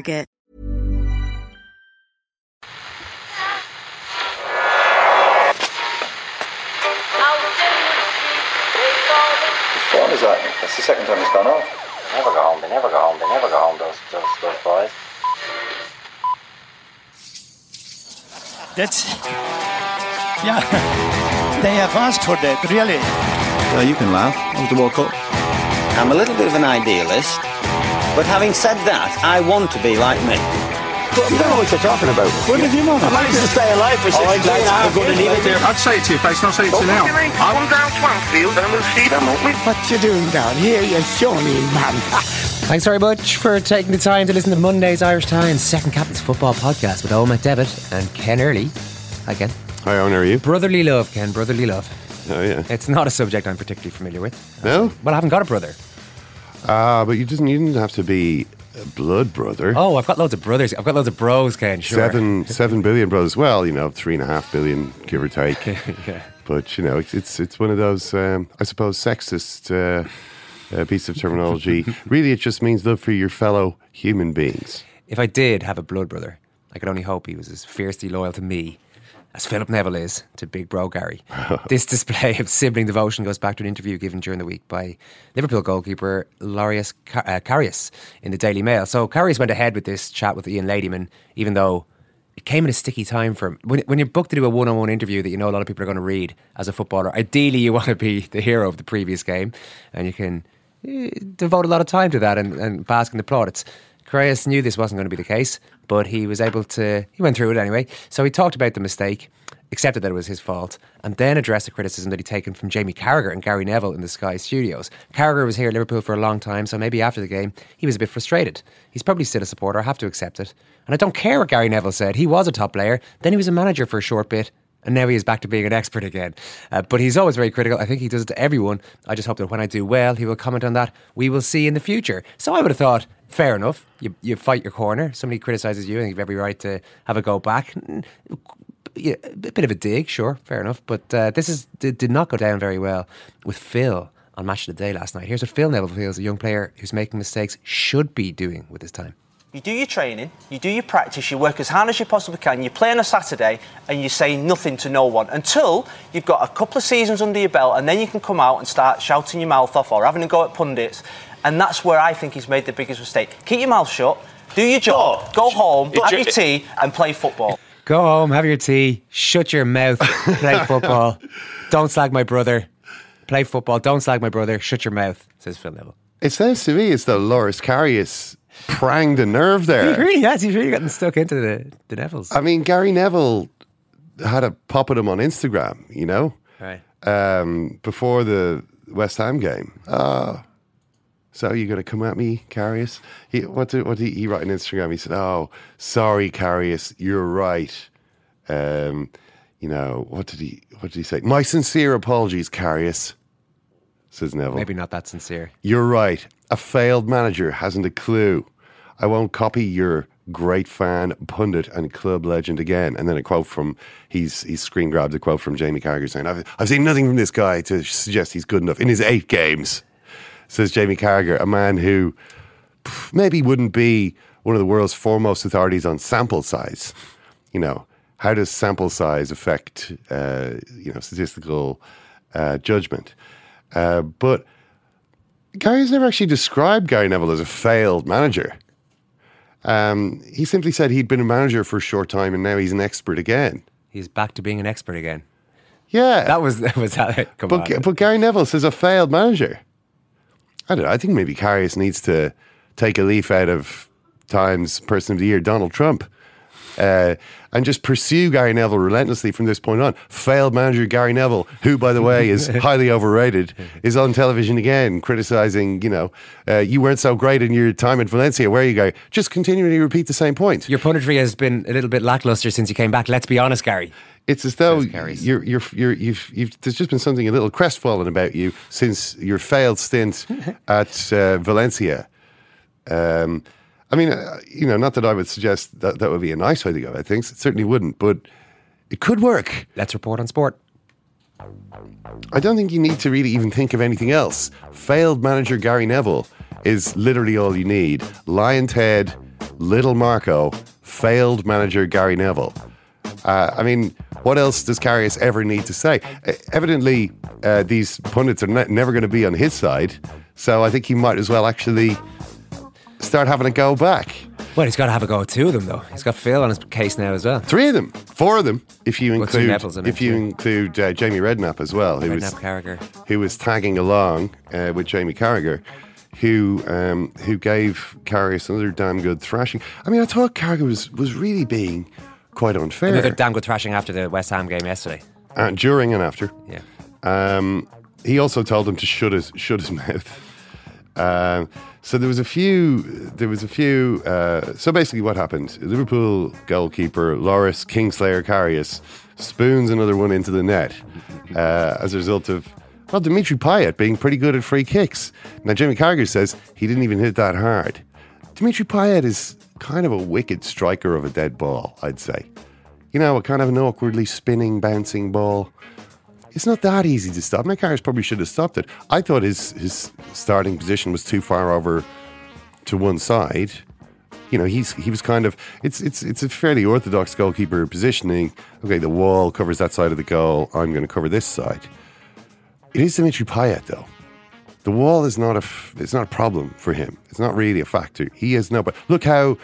Whose phone is that? That's the second time it's gone off. Never go home. They never go home. They never go home. Those those those boys. That's yeah. They have asked for that, really. Well, you can laugh. That was the World Cup. I'm a little bit of an idealist, but having said that, I want to be like me. You don't know what you're talking about. What did you want? I managed to stay alive for 16 and a half years. mate. I'd say it to your face, not say it to you now. Come down Swanfield and we'll see them, won't we? What you doing down here, you shawny man? Thanks very much for taking the time to listen to Monday's Irish Times Second Captain's Football Podcast with Eoin McDevitt and Ken Early. Hi, Ken. Hi, Eoin, how are you? Brotherly love, Ken. Brotherly love. Oh, yeah. It's not a subject I'm particularly familiar with. No? Well, I haven't got a brother. Ah, but you didn't, you didn't have to be a blood brother. Oh, I've got loads of brothers. I've got loads of bros, Ken. Sure. Seven, seven billion brothers. Well, you know, three and a half billion, give or take. yeah. But you know, it's it's, it's one of those, um, I suppose, sexist uh, uh, piece of terminology. really, it just means love for your fellow human beings. If I did have a blood brother, I could only hope he was as fiercely loyal to me as Philip Neville is to Big Bro Gary. this display of sibling devotion goes back to an interview given during the week by Liverpool goalkeeper Larius Car- uh, Karius in the Daily Mail. So Karius went ahead with this chat with Ian Ladyman, even though it came at a sticky time for him. When, when you're booked to do a one-on-one interview that you know a lot of people are going to read as a footballer, ideally you want to be the hero of the previous game, and you can eh, devote a lot of time to that and, and bask in the plaudits. Karius knew this wasn't going to be the case, but he was able to. He went through it anyway. So he talked about the mistake, accepted that it was his fault, and then addressed the criticism that he'd taken from Jamie Carragher and Gary Neville in the Sky Studios. Carragher was here at Liverpool for a long time, so maybe after the game he was a bit frustrated. He's probably still a supporter. I have to accept it, and I don't care what Gary Neville said. He was a top player. Then he was a manager for a short bit. And now he is back to being an expert again. Uh, but he's always very critical. I think he does it to everyone. I just hope that when I do well, he will comment on that. We will see in the future. So I would have thought, fair enough. You, you fight your corner. Somebody criticises you, and you've every right to have a go back. Yeah, a bit of a dig, sure, fair enough. But uh, this is did, did not go down very well with Phil on Match of the Day last night. Here's what Phil Neville feels a young player who's making mistakes should be doing with his time. You do your training, you do your practice, you work as hard as you possibly can, you play on a Saturday and you say nothing to no one until you've got a couple of seasons under your belt and then you can come out and start shouting your mouth off or having a go at pundits. And that's where I think he's made the biggest mistake. Keep your mouth shut, do your job, go home, have your tea and play football. Go home, have your tea, shut your mouth, play football. Don't slag my brother. Play football. Don't slag my brother. Shut your mouth, says Phil Neville. It sounds to me as though Loris Karius pranged a nerve there. He really has. He's really gotten stuck into the, the Nevilles. I mean, Gary Neville had a pop at him on Instagram, you know, Right. um, before the West Ham game. Uh, so you're going to come at me, Karius? He, what did, what did he, he write on Instagram? He said, oh, sorry, Karius, you're right. Um, you know, what did he, what did he say? My sincere apologies, Karius, says Neville. Maybe not that sincere. You're right. A failed manager hasn't a clue. I won't copy your great fan, pundit, and club legend again. And then a quote from he's he's screen grabbed a quote from Jamie Carragher saying, "I've I've seen nothing from this guy to suggest he's good enough in his eight games." Says Jamie Carragher, a man who maybe wouldn't be one of the world's foremost authorities on sample size. You know, how does sample size affect uh, you know statistical uh, judgment? Uh, but Gary's never actually described Gary Neville as a failed manager. Um, he simply said he'd been a manager for a short time and now he's an expert again. He's back to being an expert again. Yeah, That was that was how it come but on. but Gary Neville says a failed manager. I don't know. I think maybe Karius needs to take a leaf out of Times Person of the Year, Donald Trump, uh, and just pursue Gary Neville relentlessly from this point on. Failed manager Gary Neville, who, by the way, is highly overrated, is on television again criticizing. You know, uh, you weren't so great in your time at Valencia. Where you go? Just continually repeat the same point. Your punditry has been a little bit lackluster since you came back. Let's be honest, Gary. It's as though you're, you're, you're, you've, you've, there's just been something a little crestfallen about you since your failed stint at uh, Valencia. Um, I mean, uh, you know, not that I would suggest that that would be a nice way to go. I think it certainly wouldn't, but it could work. Let's report on sport. I don't think you need to really even think of anything else. Failed manager Gary Neville is literally all you need. Lion Ted, Little Marco, failed manager Gary Neville. Uh, I mean, what else does Karius ever need to say? Uh, evidently, uh, these pundits are ne- never going to be on his side, so I think he might as well actually start having a go back. Well, he's got to have a go at two of them, though. He's got Phil on his case now as well. Three of them, four of them, if you include in it, if you yeah. include uh, Jamie Redknapp as well, who was Redknapp Carragher. who was tagging along uh, with Jamie Carragher, who um, who gave Karius another damn good thrashing. I mean, I thought Carragher was was really being quite unfair Another damn good thrashing after the West Ham game yesterday. and during and after. Yeah. Um, he also told him to shut his shut his mouth. Um, so there was a few. There was a few. Uh, so basically, what happened? Liverpool goalkeeper Loris Kingslayer Karius spoons another one into the net uh, as a result of well, Dimitri Payet being pretty good at free kicks. Now Jamie Carragher says he didn't even hit that hard. Dimitri Payet is kind of a wicked striker of a dead ball, I'd say. You know, a kind of an awkwardly spinning, bouncing ball. It's not that easy to stop. Macarthur probably should have stopped it. I thought his his starting position was too far over to one side. You know, he's he was kind of it's it's it's a fairly orthodox goalkeeper positioning. Okay, the wall covers that side of the goal. I'm going to cover this side. It is Dimitri Payet though. The wall is not a it's not a problem for him. It's not really a factor. He is no. But look how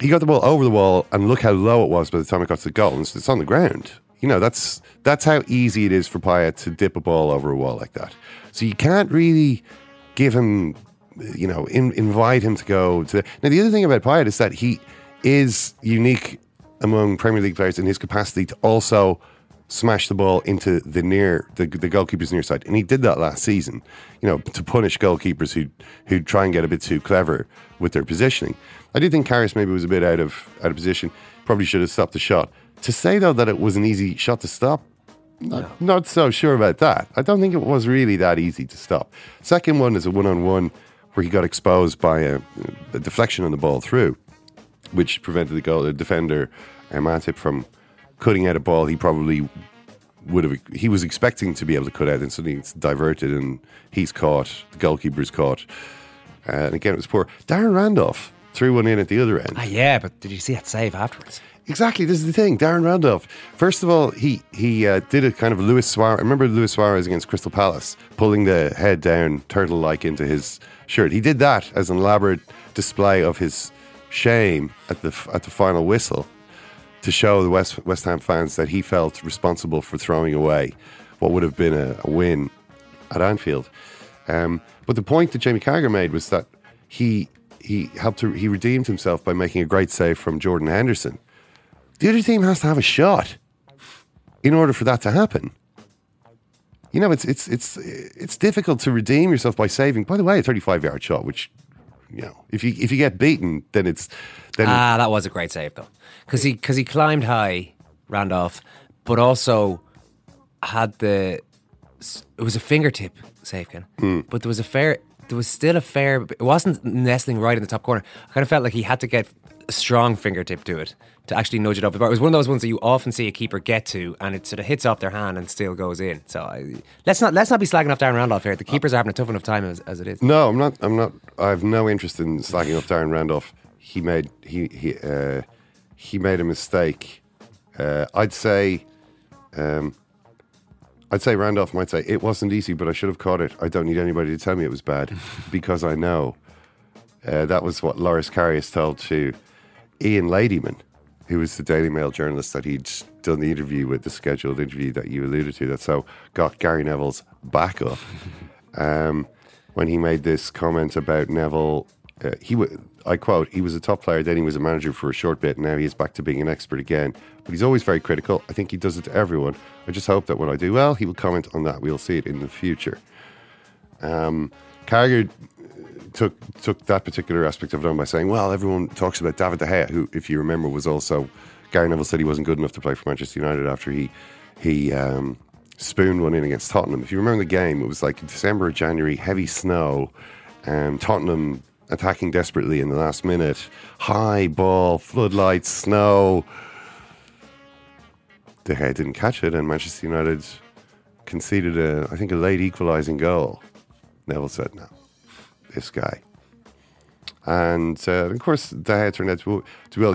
he got the ball over the wall, and look how low it was by the time it got to the goal. And it's on the ground. You know that's that's how easy it is for Payet to dip a ball over a wall like that. So you can't really give him, you know, in, invite him to go to. The, now the other thing about Payet is that he is unique among Premier League players in his capacity to also smash the ball into the near the, the goalkeeper's near side, and he did that last season. You know, to punish goalkeepers who who try and get a bit too clever with their positioning. I do think Karius maybe was a bit out of out of position. Probably should have stopped the shot. To say though that it was an easy shot to stop, not, not so sure about that. I don't think it was really that easy to stop. Second one is a one on one where he got exposed by a, a deflection on the ball through, which prevented the goal the defender Matip from cutting out a ball he probably would have he was expecting to be able to cut out and suddenly it's diverted and he's caught the goalkeeper's caught uh, and again it was poor Darren Randolph threw one in at the other end Ah, yeah, but did you see that save afterwards? Exactly, this is the thing. Darren Randolph. First of all, he he uh, did a kind of Luis Suarez. I remember Luis Suarez against Crystal Palace, pulling the head down turtle-like into his shirt. He did that as an elaborate display of his shame at the at the final whistle to show the West West Ham fans that he felt responsible for throwing away what would have been a, a win at Anfield. Um, but the point that Jamie Carragher made was that he he helped to, he redeemed himself by making a great save from Jordan Henderson. The other team has to have a shot in order for that to happen. You know, it's it's it's it's difficult to redeem yourself by saving. By the way, a thirty-five yard shot, which you know, if you if you get beaten, then it's then Ah, that was a great save though, because he because he climbed high, Randolph, but also had the it was a fingertip save, Ken. Hmm. But there was a fair, there was still a fair. It wasn't nestling right in the top corner. I kind of felt like he had to get a strong fingertip to it to actually nudge it over the bar. It was one of those ones that you often see a keeper get to, and it sort of hits off their hand and still goes in. So I, let's not let's not be slagging off Darren Randolph here. The keepers are having a tough enough time as, as it is. No, I'm not. I'm not. I have no interest in slagging off Darren Randolph. He made he he uh, he made a mistake. Uh, I'd say, um, I'd say Randolph might say it wasn't easy, but I should have caught it. I don't need anybody to tell me it was bad because I know. Uh, that was what Loris Karius told to Ian Ladyman, who was the Daily Mail journalist that he'd done the interview with, the scheduled interview that you alluded to, that so got Gary Neville's back up. um, when he made this comment about Neville, uh, he wa I quote, he was a top player, then he was a manager for a short bit, and now he is back to being an expert again. But he's always very critical. I think he does it to everyone. I just hope that when I do well, he will comment on that. We'll see it in the future. Um, Carragher took took that particular aspect of it on by saying, "Well, everyone talks about David De Gea, who, if you remember, was also Gary Neville said he wasn't good enough to play for Manchester United after he he um, spooned one in against Tottenham. If you remember the game, it was like December or January, heavy snow, and Tottenham attacking desperately in the last minute, high ball, floodlights, snow. De Gea didn't catch it, and Manchester United conceded a, I think, a late equalising goal. Neville said, "No, this guy." And uh, of course, De Gea turned out to, to be well.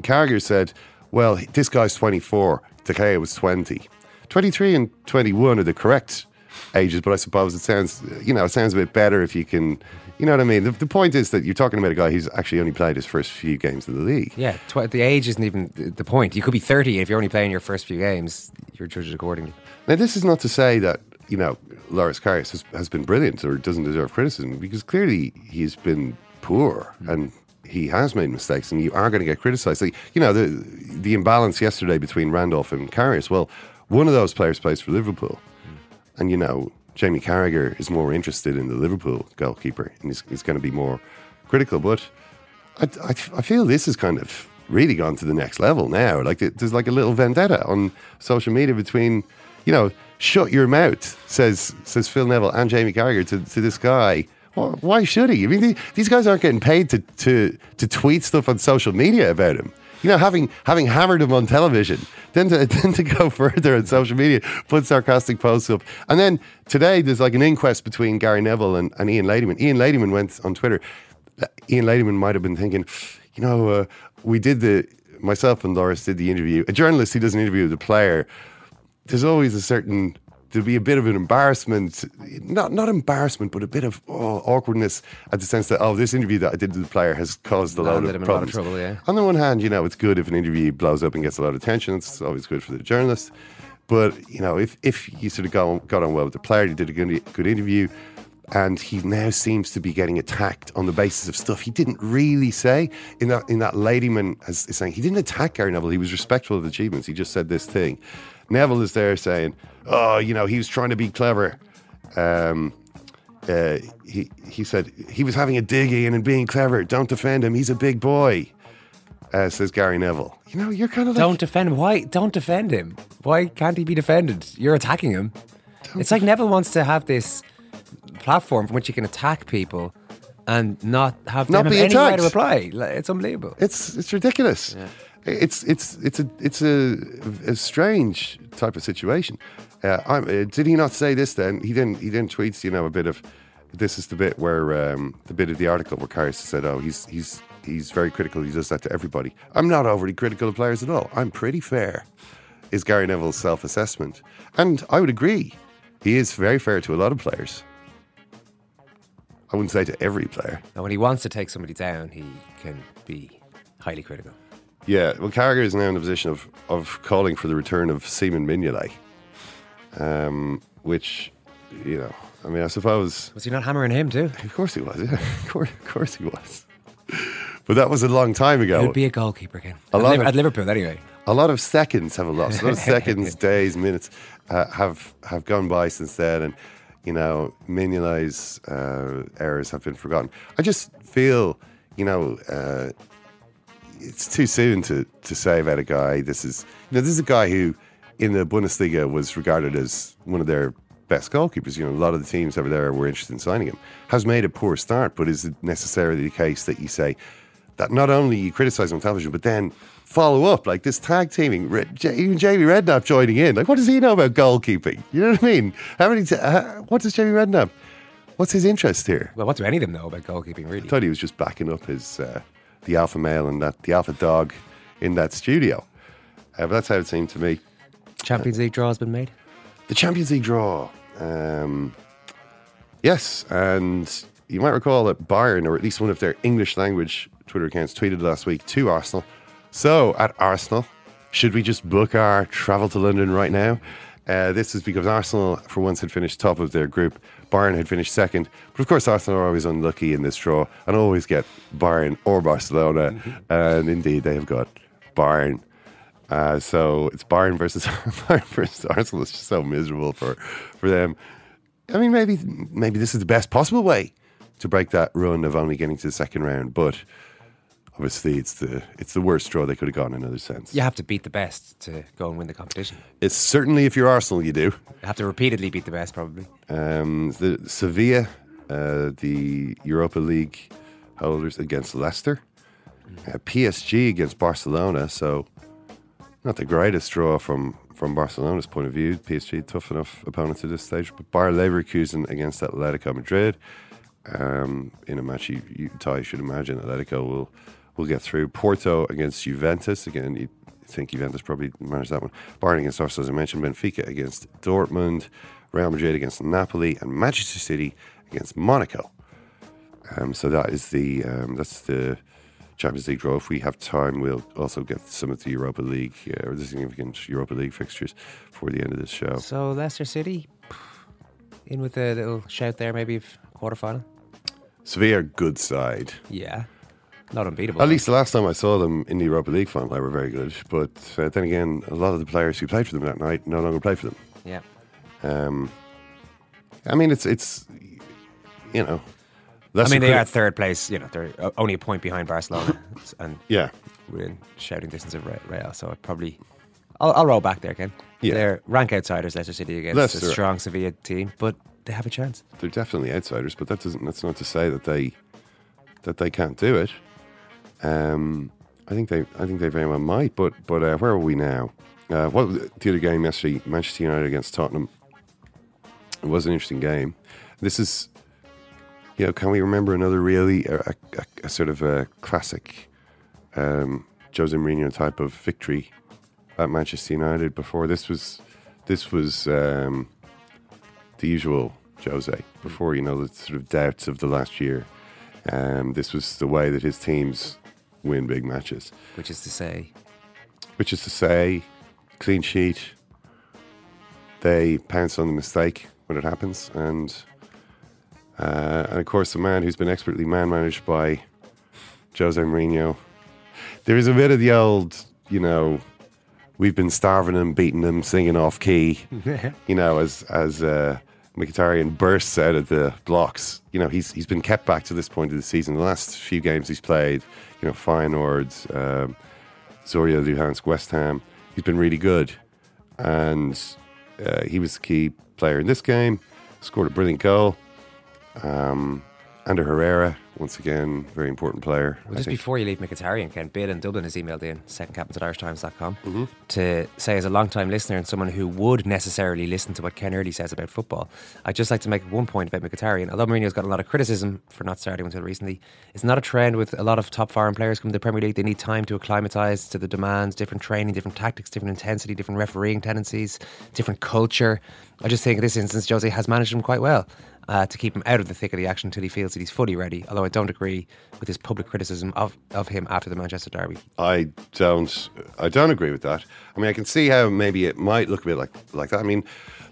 Carragher said, "Well, this guy's 24. De Gea was 20. 23 and 21 are the correct ages, but I suppose it sounds, you know, it sounds a bit better if you can." You know what I mean? The, the point is that you're talking about a guy who's actually only played his first few games of the league. Yeah, tw- the age isn't even the point. You could be 30 if you're only playing your first few games. You're judged accordingly. Now, this is not to say that, you know, Loris Karius has, has been brilliant or doesn't deserve criticism because clearly he's been poor hmm. and he has made mistakes and you are going to get criticised. Like, you know, the, the imbalance yesterday between Randolph and Karius, well, one of those players plays for Liverpool. Hmm. And, you know, Jamie Carragher is more interested in the Liverpool goalkeeper and he's, he's going to be more critical. But I, I, I feel this has kind of really gone to the next level now. Like there's like a little vendetta on social media between, you know, shut your mouth, says says Phil Neville and Jamie Carragher to, to this guy. Wh- Why should he? I mean, the- these guys aren't getting paid to, to, to tweet stuff on social media about him. You know, having having hammered him on television, then to then to go further on social media, put sarcastic posts up, and then today there's like an inquest between Gary Neville and, and Ian Ladyman. Ian Ladyman went on Twitter. Ian Ladyman might have been thinking, you know, uh, we did the myself and Loris did the interview. A journalist who does an interview with a player, there's always a certain there'll be a bit of an embarrassment, not not embarrassment, but a bit of oh, awkwardness at the sense that oh, this interview that I did with the player has caused a lot of a lot of problems. trouble, yeah. On the one hand, you know, it's good if an interview blows up and gets a lot of attention. It's always good for the journalist. But you know, if if you sort of got on, got on well with the player, you did a good good interview, and he now seems to be getting attacked on the basis of stuff he didn't really say. In that in that Ladyman is, is saying he didn't attack Gary Neville. He was respectful of the achievements. He just said this thing. Neville is there saying, "Oh, you know, he was trying to be clever." Um, uh, he he said he was having a dig in and being clever. Don't defend him. He's a big boy. Uh, says Gary Neville. You know, you're kind of like Don't defend him. Why? Don't defend him. Why can't he be defended? You're attacking him. It's like Neville wants to have this platform from which he can attack people and not have Not them be have any attacked. to reply. Like, It's unbelievable. It's it's ridiculous. It's it's it's a it's a, a strange type of situation. Uh, uh, did he not say this? Then he then he then tweets. You know, a bit of this is the bit where um, the bit of the article where Karius said, "Oh, he's he's he's very critical. He does that to everybody." I'm not overly critical of players at all. I'm pretty fair. Is Gary Neville's self assessment, and I would agree. He is very fair to a lot of players. I wouldn't say to every player. And when he wants to take somebody down, he can be highly critical. Yeah, well, Carragher is now in the position of, of calling for the return of Simon Mignolet, um, which, you know, I mean, I suppose. Was he not hammering him too? Of course he was, yeah. Of course, of course he was. But that was a long time ago. He'd be a goalkeeper again. A at, lot Liv- of- at Liverpool, anyway. a lot of seconds have elapsed. A lot of seconds, days, minutes uh, have have gone by since then, and you know, Mignolet's uh, errors have been forgotten. I just feel, you know, uh, it's too soon to to say about a guy. This is, you know, this is a guy who, in the Bundesliga, was regarded as one of their best goalkeepers. You know, a lot of the teams over there were interested in signing him. Has made a poor start, but is it necessarily the case that you say that not only you criticise him on television, but then follow up like this tag teaming, even Jamie Redknapp joining in. Like, what does he know about goalkeeping? You know what I mean? How many? T- uh, what does Jamie Redknapp? What's his interest here? Well, what do any of them know about goalkeeping, really? I thought he was just backing up his uh, the alpha male and that the alpha dog in that studio. Uh, but that's how it seemed to me. Champions League draw has been made. The Champions League draw. Um, yes, and you might recall that Bayern, or at least one of their English language Twitter accounts tweeted last week to Arsenal. So at Arsenal, should we just book our travel to London right now? Uh, this is because Arsenal, for once, had finished top of their group. Bayern had finished second. But of course, Arsenal are always unlucky in this draw and always get Bayern or Barcelona. And indeed, they have got Bayern. Uh, so it's Bayern versus Bayern versus Arsenal. It's just so miserable for, for them. I mean, maybe maybe this is the best possible way to break that run of only getting to the second round. But obviously, it's the it's the worst draw they could have gone in another sense. You have to beat the best to go and win the competition. It's certainly if you're Arsenal, you do. You have to repeatedly beat the best, probably. Um, the Sevilla, uh, the Europa League holders against Leicester, uh, PSG against Barcelona. So not the greatest draw from from Barcelona's point of view. PSG tough enough opponents at this stage, but Bayer Leverkusen against Atletico Madrid. Um, in a match you, you, Ty should imagine Atletico will will get through. Porto against Juventus again. You think Juventus probably managed that one. Bayern against Arsenal, as I mentioned. Benfica against Dortmund. Real Madrid against Napoli, and Manchester City against Monaco. Um, so that is the um, that's the Champions League draw. If we have time, we'll also get some of the Europa League uh, or the significant Europa League fixtures for the end of this show. So Leicester City, in with a little shout there, maybe of quarter final. Sevilla, good side. Yeah, not unbeatable. At least the last time I saw them in the Europa League final, they were very good. But uh, then again, a lot of the players who played for them that night no longer play for them. Yeah. Um, I mean, it's it's you know. I mean, they are third place. You know, they're only a point behind Barcelona, and Yeah. we're in shouting distance of Re- Real. So I probably, I'll, I'll roll back there again. Yeah. They're rank outsiders, Leicester City against Leicester- a strong Sevilla team, but they have a chance. they're definitely outsiders, but that doesn't. That's not to say that they that they can't do it. Um, I think they. I think they very well might. But but uh, where are we now? Uh, what the other game yesterday? Manchester United against Tottenham. It was an interesting game. This is, you know, can we remember another really a, a, a sort of a classic um, Jose Mourinho type of victory at Manchester United before? This was this was. Um, the usual Jose before you know the sort of doubts of the last year. Um, this was the way that his teams win big matches, Which is to say, which is to say, clean sheet. They pounce on the mistake when it happens, and uh, and of course the man who's been expertly man managed by Jose Mourinho. There is a bit of the old, you know, we've been starving him, beating him, singing off key. you know, as as uh, Mkhitaryan bursts out of the blocks. You know, he's he's been kept back to this point of the season. The last few games he's played, you know, Feyenoord, um, Zorya Luhansk, West Ham. He's been really good, and uh, he was the key player in this game. Scored a brilliant goal. Um, Ander Herrera, once again, very important player. Well, just before you leave Mkhitaryan, Ken Bill in Dublin has emailed in, secondcaptains at irishtimes.com, Mm-hmm. to say, as a long time listener and someone who would necessarily listen to what Ken Early says about football, I'd just like to make one point about Mkhitaryan. Although Mourinho's got a lot of criticism for not starting until recently, it's not a trend with a lot of top foreign players coming to the Premier League. They need time to acclimatise to the demands, different training, different tactics, different intensity, different refereeing tendencies, different culture. I just think in this instance, Jose has managed him quite well uh, to keep him out of the thick of the action until he feels that he's fully ready. Although I don't agree with his public criticism of, of him after the Manchester Derby. I don't. I don't agree with that. I mean, I can see how maybe it might look a bit like like that. I mean,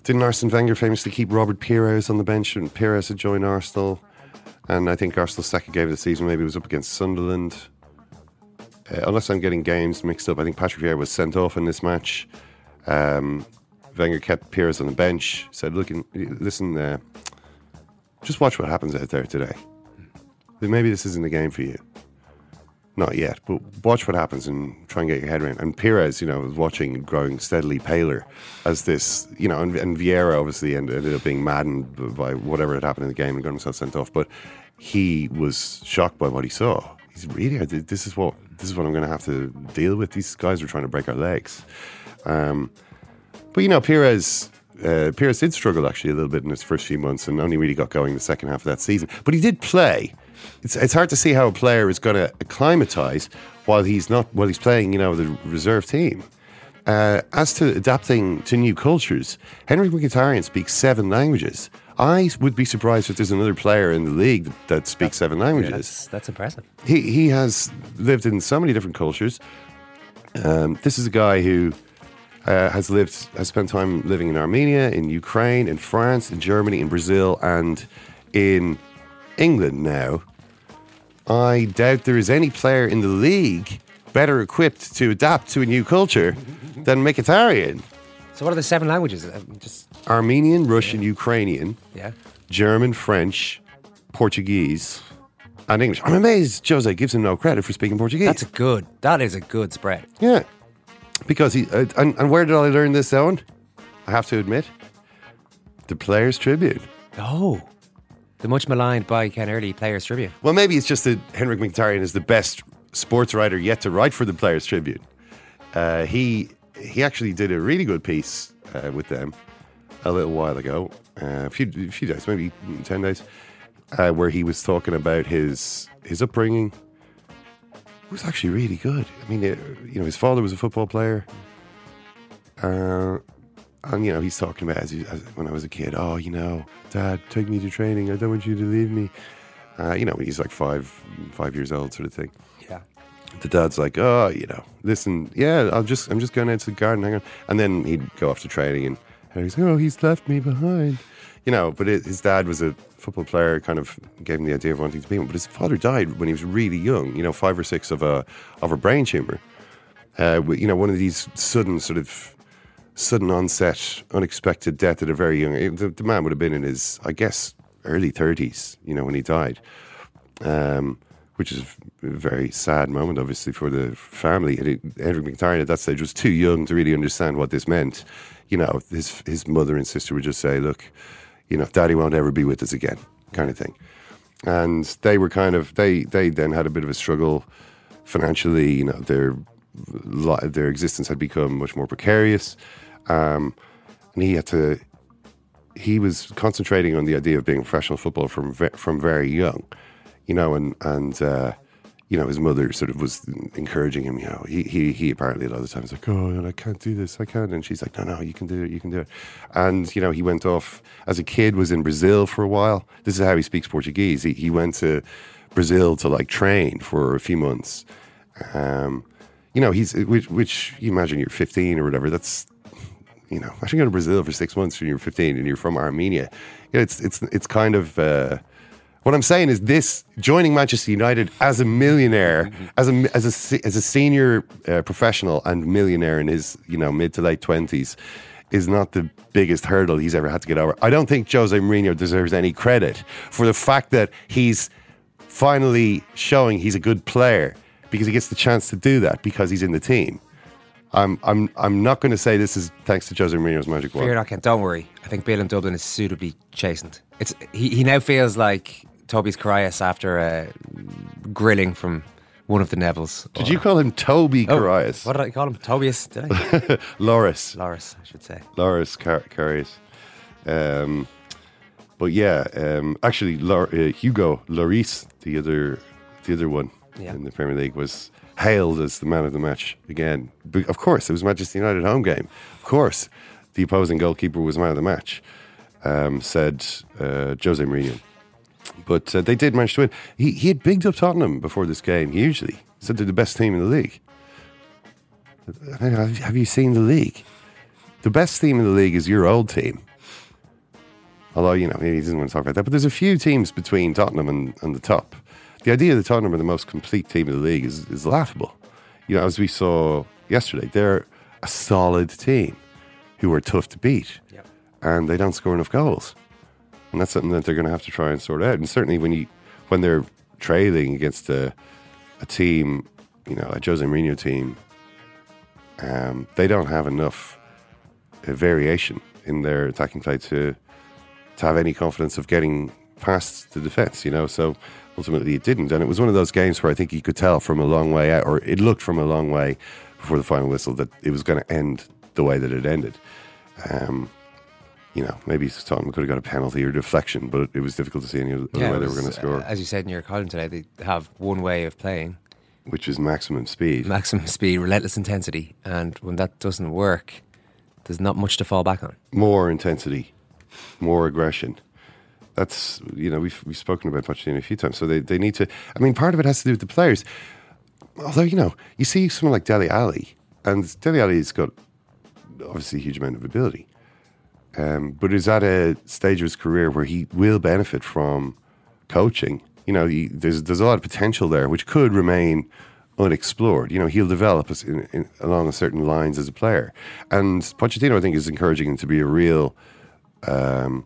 didn't Arsene Wenger famously keep Robert Pires on the bench, and Pires had joined Arsenal, and I think Arsenal's second game of the season maybe was up against Sunderland. Uh, unless I'm getting games mixed up, I think Patrick Vieira was sent off in this match. Um, Wenger kept Pires on the bench. Said, "Look, listen, uh, just watch what happens out there today. Maybe this isn't the game for you." Not yet, but watch what happens and try and get your head around. And Pires, you know, was watching growing steadily paler as this, you know, and, and Vieira obviously ended, up being maddened by whatever had happened in the game and got himself sent off. But he was shocked by what he saw. He's really, this is what this is what I'm going to have to deal with. These guys are trying to break our legs. Um, but you know, Pires, uh, Pires did struggle actually a little bit in his first few months and only really got going the second half of that season. But he did play. It's, it's hard to see how a player is going to acclimatise while he's not while he's playing, you know, the reserve team. Uh, as to adapting to new cultures, Henry Mkhitaryan speaks seven languages. I would be surprised if there's another player in the league that speaks seven Yeah, languages. that's, that's impressive. he he has lived in so many different cultures. Um, this is a guy who uh, has lived has spent time living in Armenia, in Ukraine, in France, in Germany, in Brazil, and in England now. I doubt there is any player in the league better equipped to adapt to a new culture than Mkhitaryan. So, what are the seven languages? Just Armenian, Russian, Ukrainian, yeah. German, French, Portuguese, and English. I'm amazed Jose gives him no credit for speaking Portuguese. That's a good. That is a good spread. Yeah, because he uh, and, and where did I learn this, Eoin? I have to admit, the Players Tribune. Oh, the much maligned by Ken Early Players Tribune. Well, maybe it's just that Henrik Mkhitaryan is the best sports writer yet to write for the Players Tribune. Uh, he he actually did a really good piece uh, with them a little while ago, uh, a few a few days, maybe ten days, uh, where he was talking about his his upbringing. It was actually really good. I mean, uh, you know, his father was a football player, uh, and you know, he's talking about as, he, as when I was a kid. Oh, you know, Dad, take me to training. I don't want you to leave me. Uh, you know, when he's like five five years old, sort of thing Yeah. the dad's like, oh, you know, listen, yeah, I'll just, I'm just going out to the garden, hang on, and then he'd go off to training, and Harry's, oh, he's left me behind, you know. But it, his dad was a football player, kind of gave him the idea of wanting to be one. But his father died when he was really young, you know, five or six of a of a brain tumor. Uh, you know, one of these sudden sort of sudden onset, unexpected death at a very young. age. The, the man would have been in his, I guess, early thirties, you know, when he died um, which is a very sad moment, obviously, for the family. Henrik Mkhitaryan at that stage was too young to really understand what this meant. You know, his his mother and sister would just say, "Look, you know, Daddy won't ever be with us again," kind of thing. And they were kind of they they then had a bit of a struggle financially. You know, their their existence had become much more precarious, um, and he had to he was concentrating on the idea of being a professional footballer from from very young, you know, and and uh, you know his mother sort of was encouraging him. You know, he he he apparently a lot of the time was like, "Oh, I can't do this, I can't," and she's like, "No, no, you can do it, you can do it." And you know, he went off as a kid, was in Brazil for a while. This is how he speaks Portuguese. He he went to Brazil to like train for a few months. Um, you know, he's which, which you imagine you're 15 or whatever. That's you know, imagine going to Brazil for six months when you're 15 and you're from Armenia. You know, it's it's it's kind of uh, what I'm saying is this: joining Manchester United as a millionaire, as a as a as a senior uh, professional and millionaire in his you know mid to late twenties. Is not the biggest hurdle he's ever had to get over. I don't think Jose Mourinho deserves any credit for the fact that he's finally showing he's a good player because he gets the chance to do that because he's in the team. I'm I'm I'm not going to say this is thanks to Jose Mourinho's magic Fear not, Ken. Don't worry. I think Bill in Dublin is suitably chastened. It's he, he now feels like Tobias Karius after uh, grilling from one of the Nevilles. Did you call him Toby Oh, Karius? What did I call him? Tobias? Did I? Loris. Loris, I should say. Loris Car- Karius. Um, but yeah, um, actually, Lor- uh, Hugo Loris, the other, the other one Yeah. in the Premier League, was hailed as the man of the match again. But of course, it was Manchester United home game. Of course, the opposing goalkeeper was man of the match. Um, said uh, Jose Mourinho. But uh, they did manage to win. He, he had bigged up Tottenham before this game, hugely. Said they're the best team in the league. Have have you seen the league? The best team in the league is your old team. Although, you know, he doesn't want to talk about that. But there's a few teams between Tottenham and, and the top. The idea that Tottenham are the most complete team in the league is, is laughable. You know, as we saw yesterday, they're a solid team who are tough to beat. Yep. And they don't score enough goals. And that's something that they're going to have to try and sort out. And certainly when you when they're trailing against a, a team, you know, a Jose Mourinho team, um, they don't have enough uh, variation in their attacking play to to have any confidence of getting past the defence, you know. So ultimately it didn't. And it was one of those games where I think you could tell from a long way out, or it looked from a long way before the final whistle that it was going to end the way that it ended. Um, you know, maybe Tottenham could have got a penalty or deflection, but it was difficult to see any other way it they were going to score. as you said in your column today, they have one way of playing. which is maximum speed. Maximum speed, relentless intensity, and when that doesn't work, there's not much to fall back on. More intensity, more aggression. That's you know we've we've spoken about Pochettino a few times. So they, they need to. I mean, part of it has to do with the players. Although you know you see someone like Dele Alli, and Dele Alli's got obviously a huge amount of ability, um, but is at a stage of his career where he will benefit from coaching. You know, he, there's there's a lot of potential there, which could remain unexplored. You know, he'll develop in, in, along certain lines as a player, and Pochettino, I think, is encouraging him to be a real, um,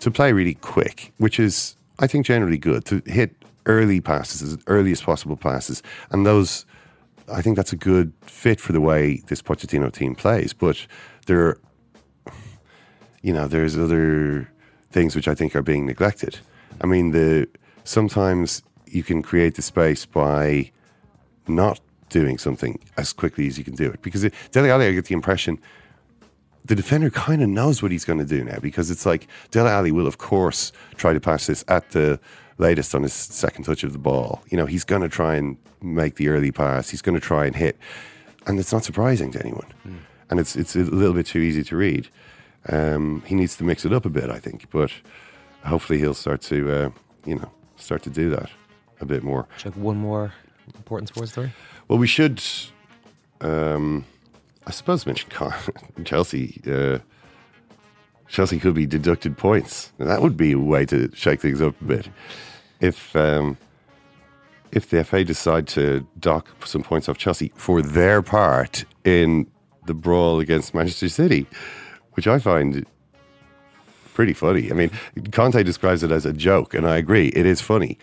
to play really quick, which is, I think, generally good to hit early passes as early as possible passes, and those. I think that's a good fit for the way this Pochettino team plays, but there, you know, there's other things which I think are being neglected. I mean, the sometimes you can create the space by not doing something as quickly as you can do it. Because it, Dele I get the impression the defender kind of knows what he's going to do now because it's like Dele Alli will, of course, try to pass this at the latest on his second touch of the ball. You know, he's going to try and make the early pass. He's going to try and hit, and it's not surprising to anyone. Mm. And it's it's a little bit too easy to read. Um, he needs to mix it up a bit, I think, but hopefully he'll start to, uh, you know, start to do that a bit more. Check one more important sports story. Well, we should, um, I suppose, mention Chelsea. Uh, Chelsea could be deducted points. That would be a way to shake things up a bit. If um, if the FA decide to dock some points off Chelsea for their part in the brawl against Manchester City, which I find pretty funny. I mean, Conte describes it as a joke, and I agree. It is funny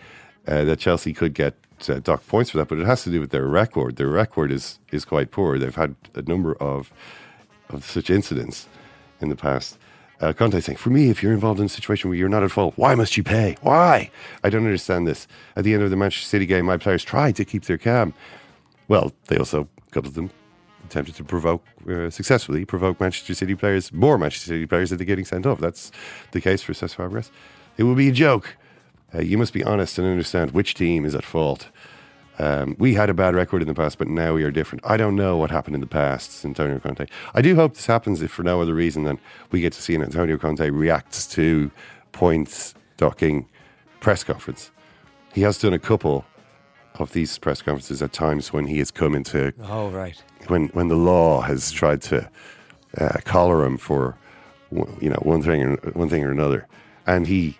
uh, that Chelsea could get uh, docked points for that, but it has to do with their record. Their record is is quite poor. They've had a number of of such incidents in the past. Uh, Conte saying, for me, if you're involved in a situation where you're not at fault, why must you pay? Why? I don't understand this. At the end of the Manchester City game, my players tried to keep their calm. Well, they also, a couple of them, attempted to provoke, uh, successfully provoke Manchester City players, more Manchester City players into getting sent off. That's the case for Cesc Fabregas. It will be a joke. Uh, you must be honest and understand which team is at fault. Um, we had a bad record in the past, but now we are different. I don't know what happened in the past, Antonio Conte. I do hope this happens, if for no other reason than we get to see an Antonio Conte reacts to points docking press conference. He has done a couple of these press conferences at times when he has come into oh right when when the law has tried to uh, collar him for you know one thing or one thing or another, and he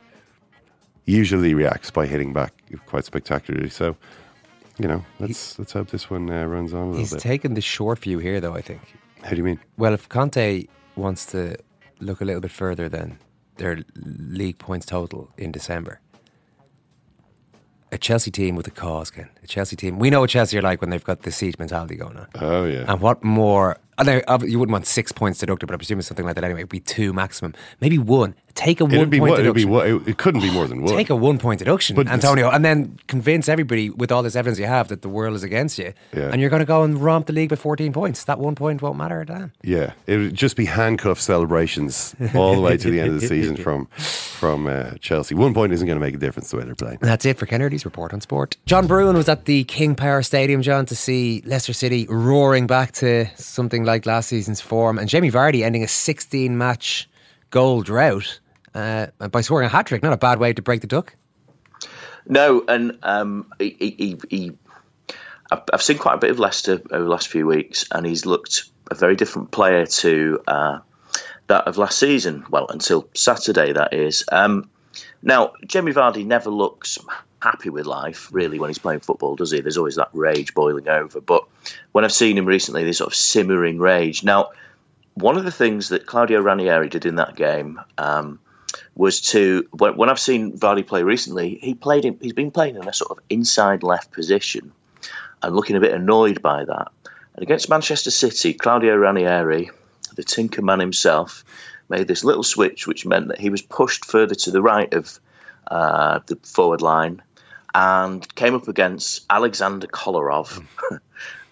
usually reacts by hitting back quite spectacularly. So, you know, let's he, let's hope this one uh, runs on a little he's bit. He's taken the short view here, though. I think. How do you mean? Well, if Conte wants to look a little bit further than their league points total in December, a Chelsea team with a cause, Ken. A Chelsea team. We know what Chelsea are like when they've got the siege mentality going on. Oh yeah. And what more? Know, you wouldn't want six points deducted, but I presume it's something like that anyway. It'd be two maximum, maybe one. Take a it'd one be point one, deduction. It, be, it, couldn't be more than one. Take a one point deduction, but Antonio, and then convince everybody with all this evidence you have that the world is against you, yeah. and you're going to go and romp the league by 14 points. That one point won't matter, Dan. Yeah, it would just be handcuff celebrations all the way to the end of the season from from uh, Chelsea. One point isn't going to make a difference the way they're playing. That's it for Kennedy's report on sport. John Brewin was at the King Power Stadium, John, to see Leicester City roaring back to something like last season's form, and Jamie Vardy ending a 16 match goal drought uh, by scoring a hat trick. Not a bad way to break the duck. No, and um, he, he, he, I've seen quite a bit of Leicester over the last few weeks, and he's looked a very different player to uh, that of last season. Well, until Saturday, that is. Um, now, Jamie Vardy never looks happy with life, really, when he's playing football, does he? There's always that rage boiling over. But when I've seen him recently, this sort of simmering rage. Now, one of the things that Claudio Ranieri did in that game um, was to when, when, I've seen Vardy play recently, he played in, he's been playing in a sort of inside left position and looking a bit annoyed by that. And against Manchester City, Claudio Ranieri, the Tinker Man himself, made this little switch, which meant that he was pushed further to the right of uh, the forward line and came up against Alexander Kolarov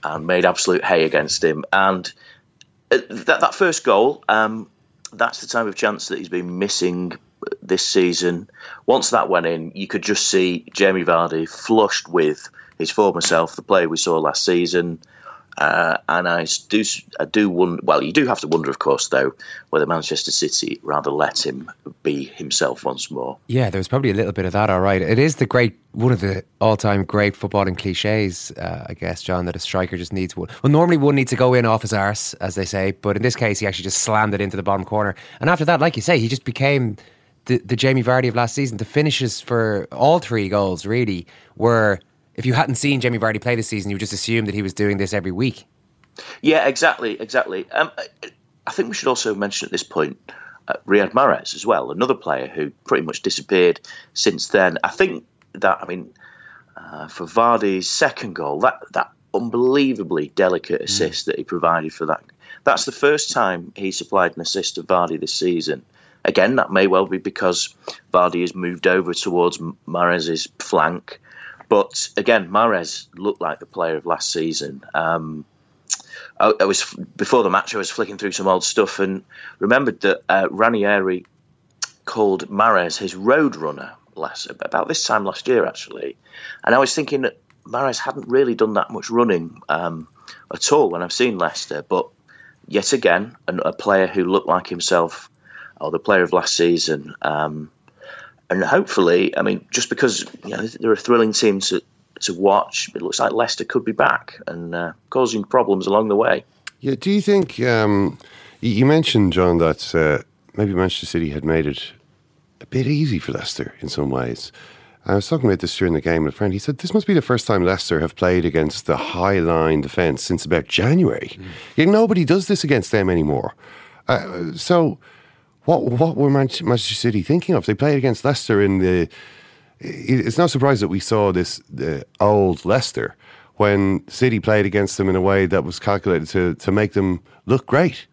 and made absolute hay against him. And that, that first goal, um, that's the type of chance that he's been missing this season. Once that went in, you could just see Jamie Vardy flushed with his former self, the player we saw last season. Uh, and I do, I do wonder. Well, you do have to wonder, of course, though, whether Manchester City rather let him be himself once more. Yeah, there was probably a little bit of that. All right, it is the great, one of the all-time great footballing cliches, uh, I guess, John, that a striker just needs one. Well, normally one needs to go in off his arse, as they say, but in this case, he actually just slammed it into the bottom corner. And after that, like you say, he just became the, the Jamie Vardy of last season. The finishes for all three goals really were if you hadn't seen Jamie Vardy play this season, you would just assume that he was doing this every week. Yeah, exactly, exactly. Um, I think we should also mention at this point uh, Riyad Mahrez as well, another player who pretty much disappeared since then. I think that, I mean, uh, for Vardy's second goal, that that unbelievably delicate assist mm. that he provided for that, that's the first time he supplied an assist to Vardy this season. Again, that may well be because Vardy has moved over towards Mahrez's flank but again, Mahrez looked like the player of last season. Um, I, I, was before the match. I was flicking through some old stuff and remembered that uh, Ranieri called Mahrez his road runner last about this time last year, actually. And I was thinking that Mahrez hadn't really done that much running um, at all when I've seen Leicester. But yet again, a, a, player who looked like himself, or the player of last season. Um, and hopefully, I mean, just because you know they're a thrilling team to to watch, it looks like Leicester could be back and uh, causing problems along the way. Yeah. Do you think um, you mentioned John that uh, maybe Manchester City had made it a bit easy for Leicester in some ways? I was talking about this during the game with a friend. He said this must be the first time Leicester have played against the high line defence since about January. Mm. Yet nobody does this against them anymore. Uh, so what what were Manchester City thinking of? They played against Leicester in the. It's no surprise that we saw this the old Leicester when City played against them in a way that was calculated to to make them look great.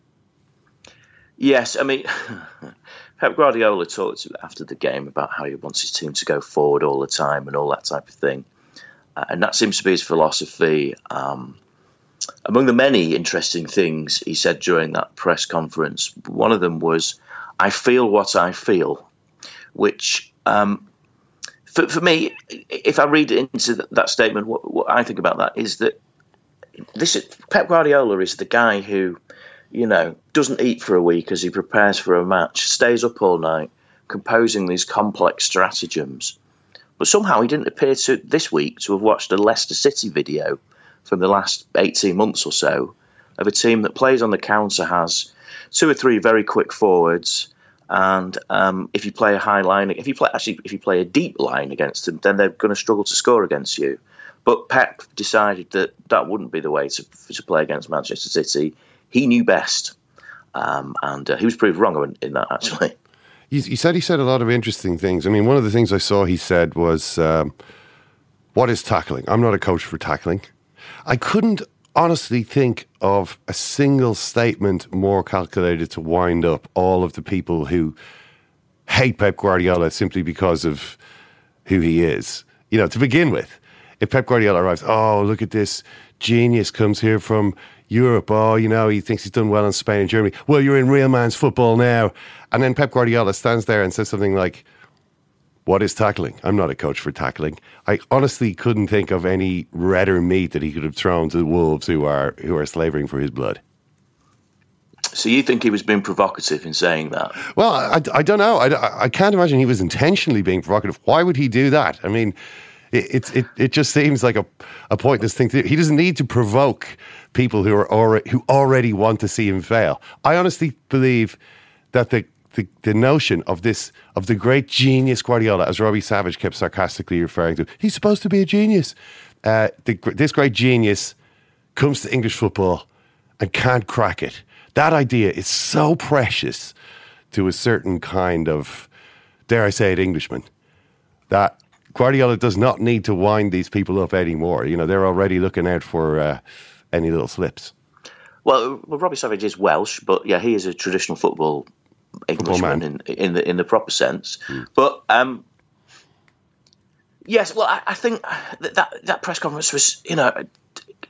Yes, I mean. Pep Guardiola talked after the game about how he wants his team to go forward all the time and all that type of thing, uh, and that seems to be his philosophy. Um, among the many interesting things he said during that press conference, one of them was I feel what I feel, which um, for, for me, if I read into that statement, what, what, I think about that is that this is, Pep Guardiola is the guy who, you know, doesn't eat for a week as he prepares for a match, stays up all night composing these complex stratagems. But somehow he didn't appear to this week to have watched a Leicester City video from the last 18 months or so of a team that plays on the counter, has two or three very quick forwards. And um, if you play a high line, if you play actually, if you play a deep line against them, then they're going to struggle to score against you. But Pep decided that that wouldn't be the way to, to play against Manchester City. He knew best, um, and uh, he was proved wrong in, in that actually. He, he, said he said a lot of interesting things. I mean, one of the things I saw he said was, um, "What is tackling? I'm not a coach for tackling." I couldn't honestly think of a single statement more calculated to wind up all of the people who hate Pep Guardiola simply because of who he is. You know, to begin with, if Pep Guardiola arrives, oh, look at this genius comes here from Europe. Oh, you know, he thinks he's done well in Spain and Germany. Well, you're in real man's football now. And then Pep Guardiola stands there and says something like, what is tackling? I'm not a coach for tackling. I honestly couldn't think of any redder meat that he could have thrown to the wolves who are who are slavering for his blood. So you think he was being provocative in saying that? Well, I, I don't know. I, I can't imagine he was intentionally being provocative. Why would he do that? I mean, it, it, it just seems like a, a pointless thing to do. He doesn't need to provoke people who are already, who already want to see him fail. I honestly believe that the the, the notion of this of the great genius Guardiola, as Robbie Savage kept sarcastically referring to, he's supposed to be a genius. Uh, the, this great genius comes to English football and can't crack it. That idea is so precious to a certain kind of, dare I say it, Englishman, that Guardiola does not need to wind these people up anymore. You know, they're already looking out for uh, any little slips. Well, well, Robbie Savage is Welsh, but yeah, he is a traditional football Englishman in, in the in the proper sense. Mm. But um, yes, well, I, I, think that, that that press conference was, you know,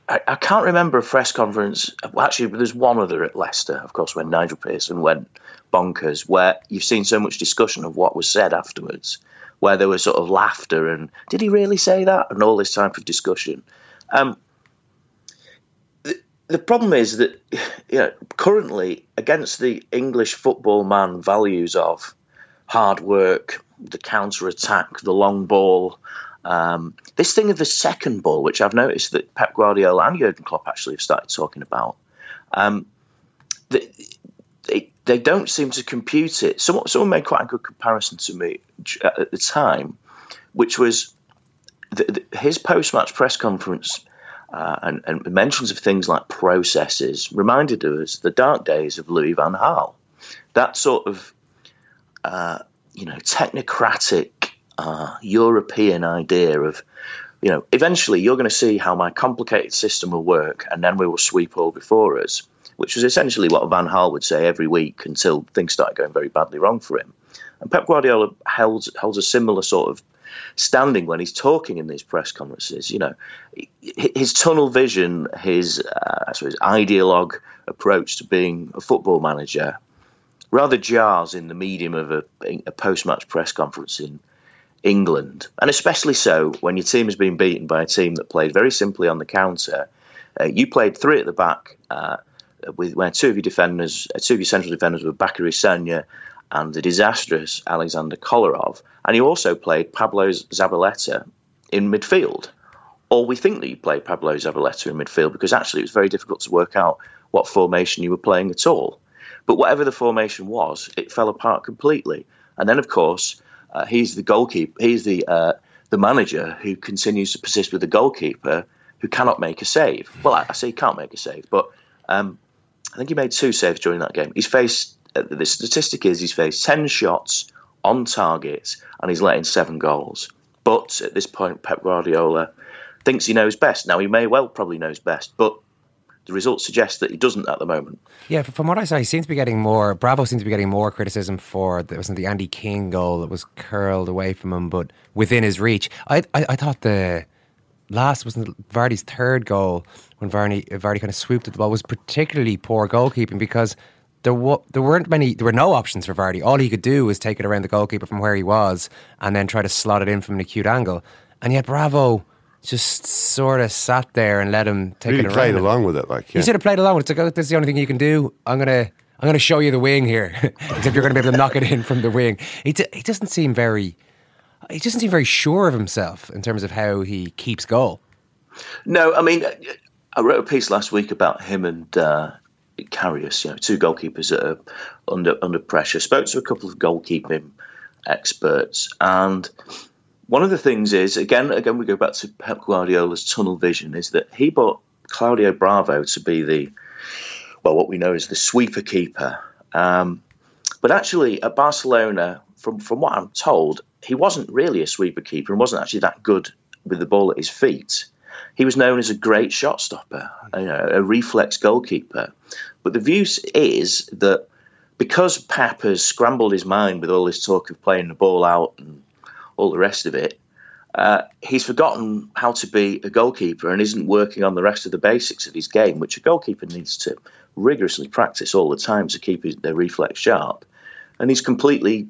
I, I, can't remember a press conference. Well, actually, there's one other at Leicester, of course, when Nigel Pearson went bonkers, where you've seen so much discussion of what was said afterwards. where there was sort of laughter and did he really say that and all this type of discussion. Um, the, problem is that you know, currently, against the English football man values of hard work, the counter attack, the long ball, um, this thing of the second ball, which I've noticed that Pep Guardiola and Jurgen Klopp actually have started talking about, um, they, they, they, don't seem to compute it. Someone, someone made quite a good comparison to me at the time, which was the, the, his post match press conference. Uh, and, and, mentions of things like processes reminded us the dark days of Louis van Gaal. That sort of, uh, you know, technocratic uh, European idea of, you know, eventually you're going to see how my complicated system will work, and then we will sweep all before us, which was essentially what Van Gaal would say every week until things started going very badly wrong for him. And Pep Guardiola holds holds a similar sort of standing when he's talking in these press conferences. You know, his tunnel vision, his uh, I suppose ideologue approach to being a football manager, rather jars in the medium of a, a post-match press conference in England, and especially so when your team has been beaten by a team that played very simply on the counter. Uh, you played three at the back, uh, with where two of your defenders, uh, two of your central defenders were Bakary Sagna and the disastrous Alexander Kolarov, and he also played Pablo Zabaleta in midfield. Or we think that you played Pablo Zabaleta in midfield because actually it was very difficult to work out what formation you were playing at all. But whatever the formation was, it fell apart completely. And then, of course, uh, he's the goalkeeper. He's the uh, the manager who continues to persist with the goalkeeper who cannot make a save. Well, I, I say he can't make a save, but um, I think he made two saves during that game. He's faced the statistic is he's faced ten shots on target and he's letting seven goals. But at this point, Pep Guardiola thinks he knows best. Now he may well probably knows best, but the results suggest that he doesn't at the moment. Yeah, from what I saw, he seems to be getting more. Bravo seems to be getting more criticism for there wasn't the Andy King goal that was curled away from him, but within his reach. I I, I thought the last wasn't Vardy's third goal when Vardy Vardy kind of swooped at the ball was particularly poor goalkeeping because. There, w- there weren't many. There were no options for Vardy. All he could do was take it around the goalkeeper from where he was, and then try to slot it in from an acute angle. And yet, Bravo just sort of sat there and let him take really it played around. along with it, like yeah. He should have played along with it. It's like, oh, this is the only thing you can do. I'm gonna, I'm gonna show you the wing here. Except you're gonna be able to knock it in from the wing. He, d- he doesn't seem very, he doesn't seem very sure of himself in terms of how he keeps goal. No, I mean, I wrote a piece last week about him and uh, Karius, you know, two goalkeepers that are under under pressure. Spoke to a couple of goalkeeping experts and one of the things is again, again, we go back to Pep Guardiola's tunnel vision is that he bought Claudio Bravo to be the well, what we know is the sweeper keeper. Um, but actually, at Barcelona, from from what I'm told, he wasn't really a sweeper keeper and wasn't actually that good with the ball at his feet. He was known as a great shot stopper, you know, a reflex goalkeeper. But the view is that because Pep has scrambled his mind with all this talk of playing the ball out and all the rest of it. Uh, he's forgotten how to be a goalkeeper and isn't working on the rest of the basics of his game, which a goalkeeper needs to rigorously practice all the time to keep his, their reflex sharp. And he's completely,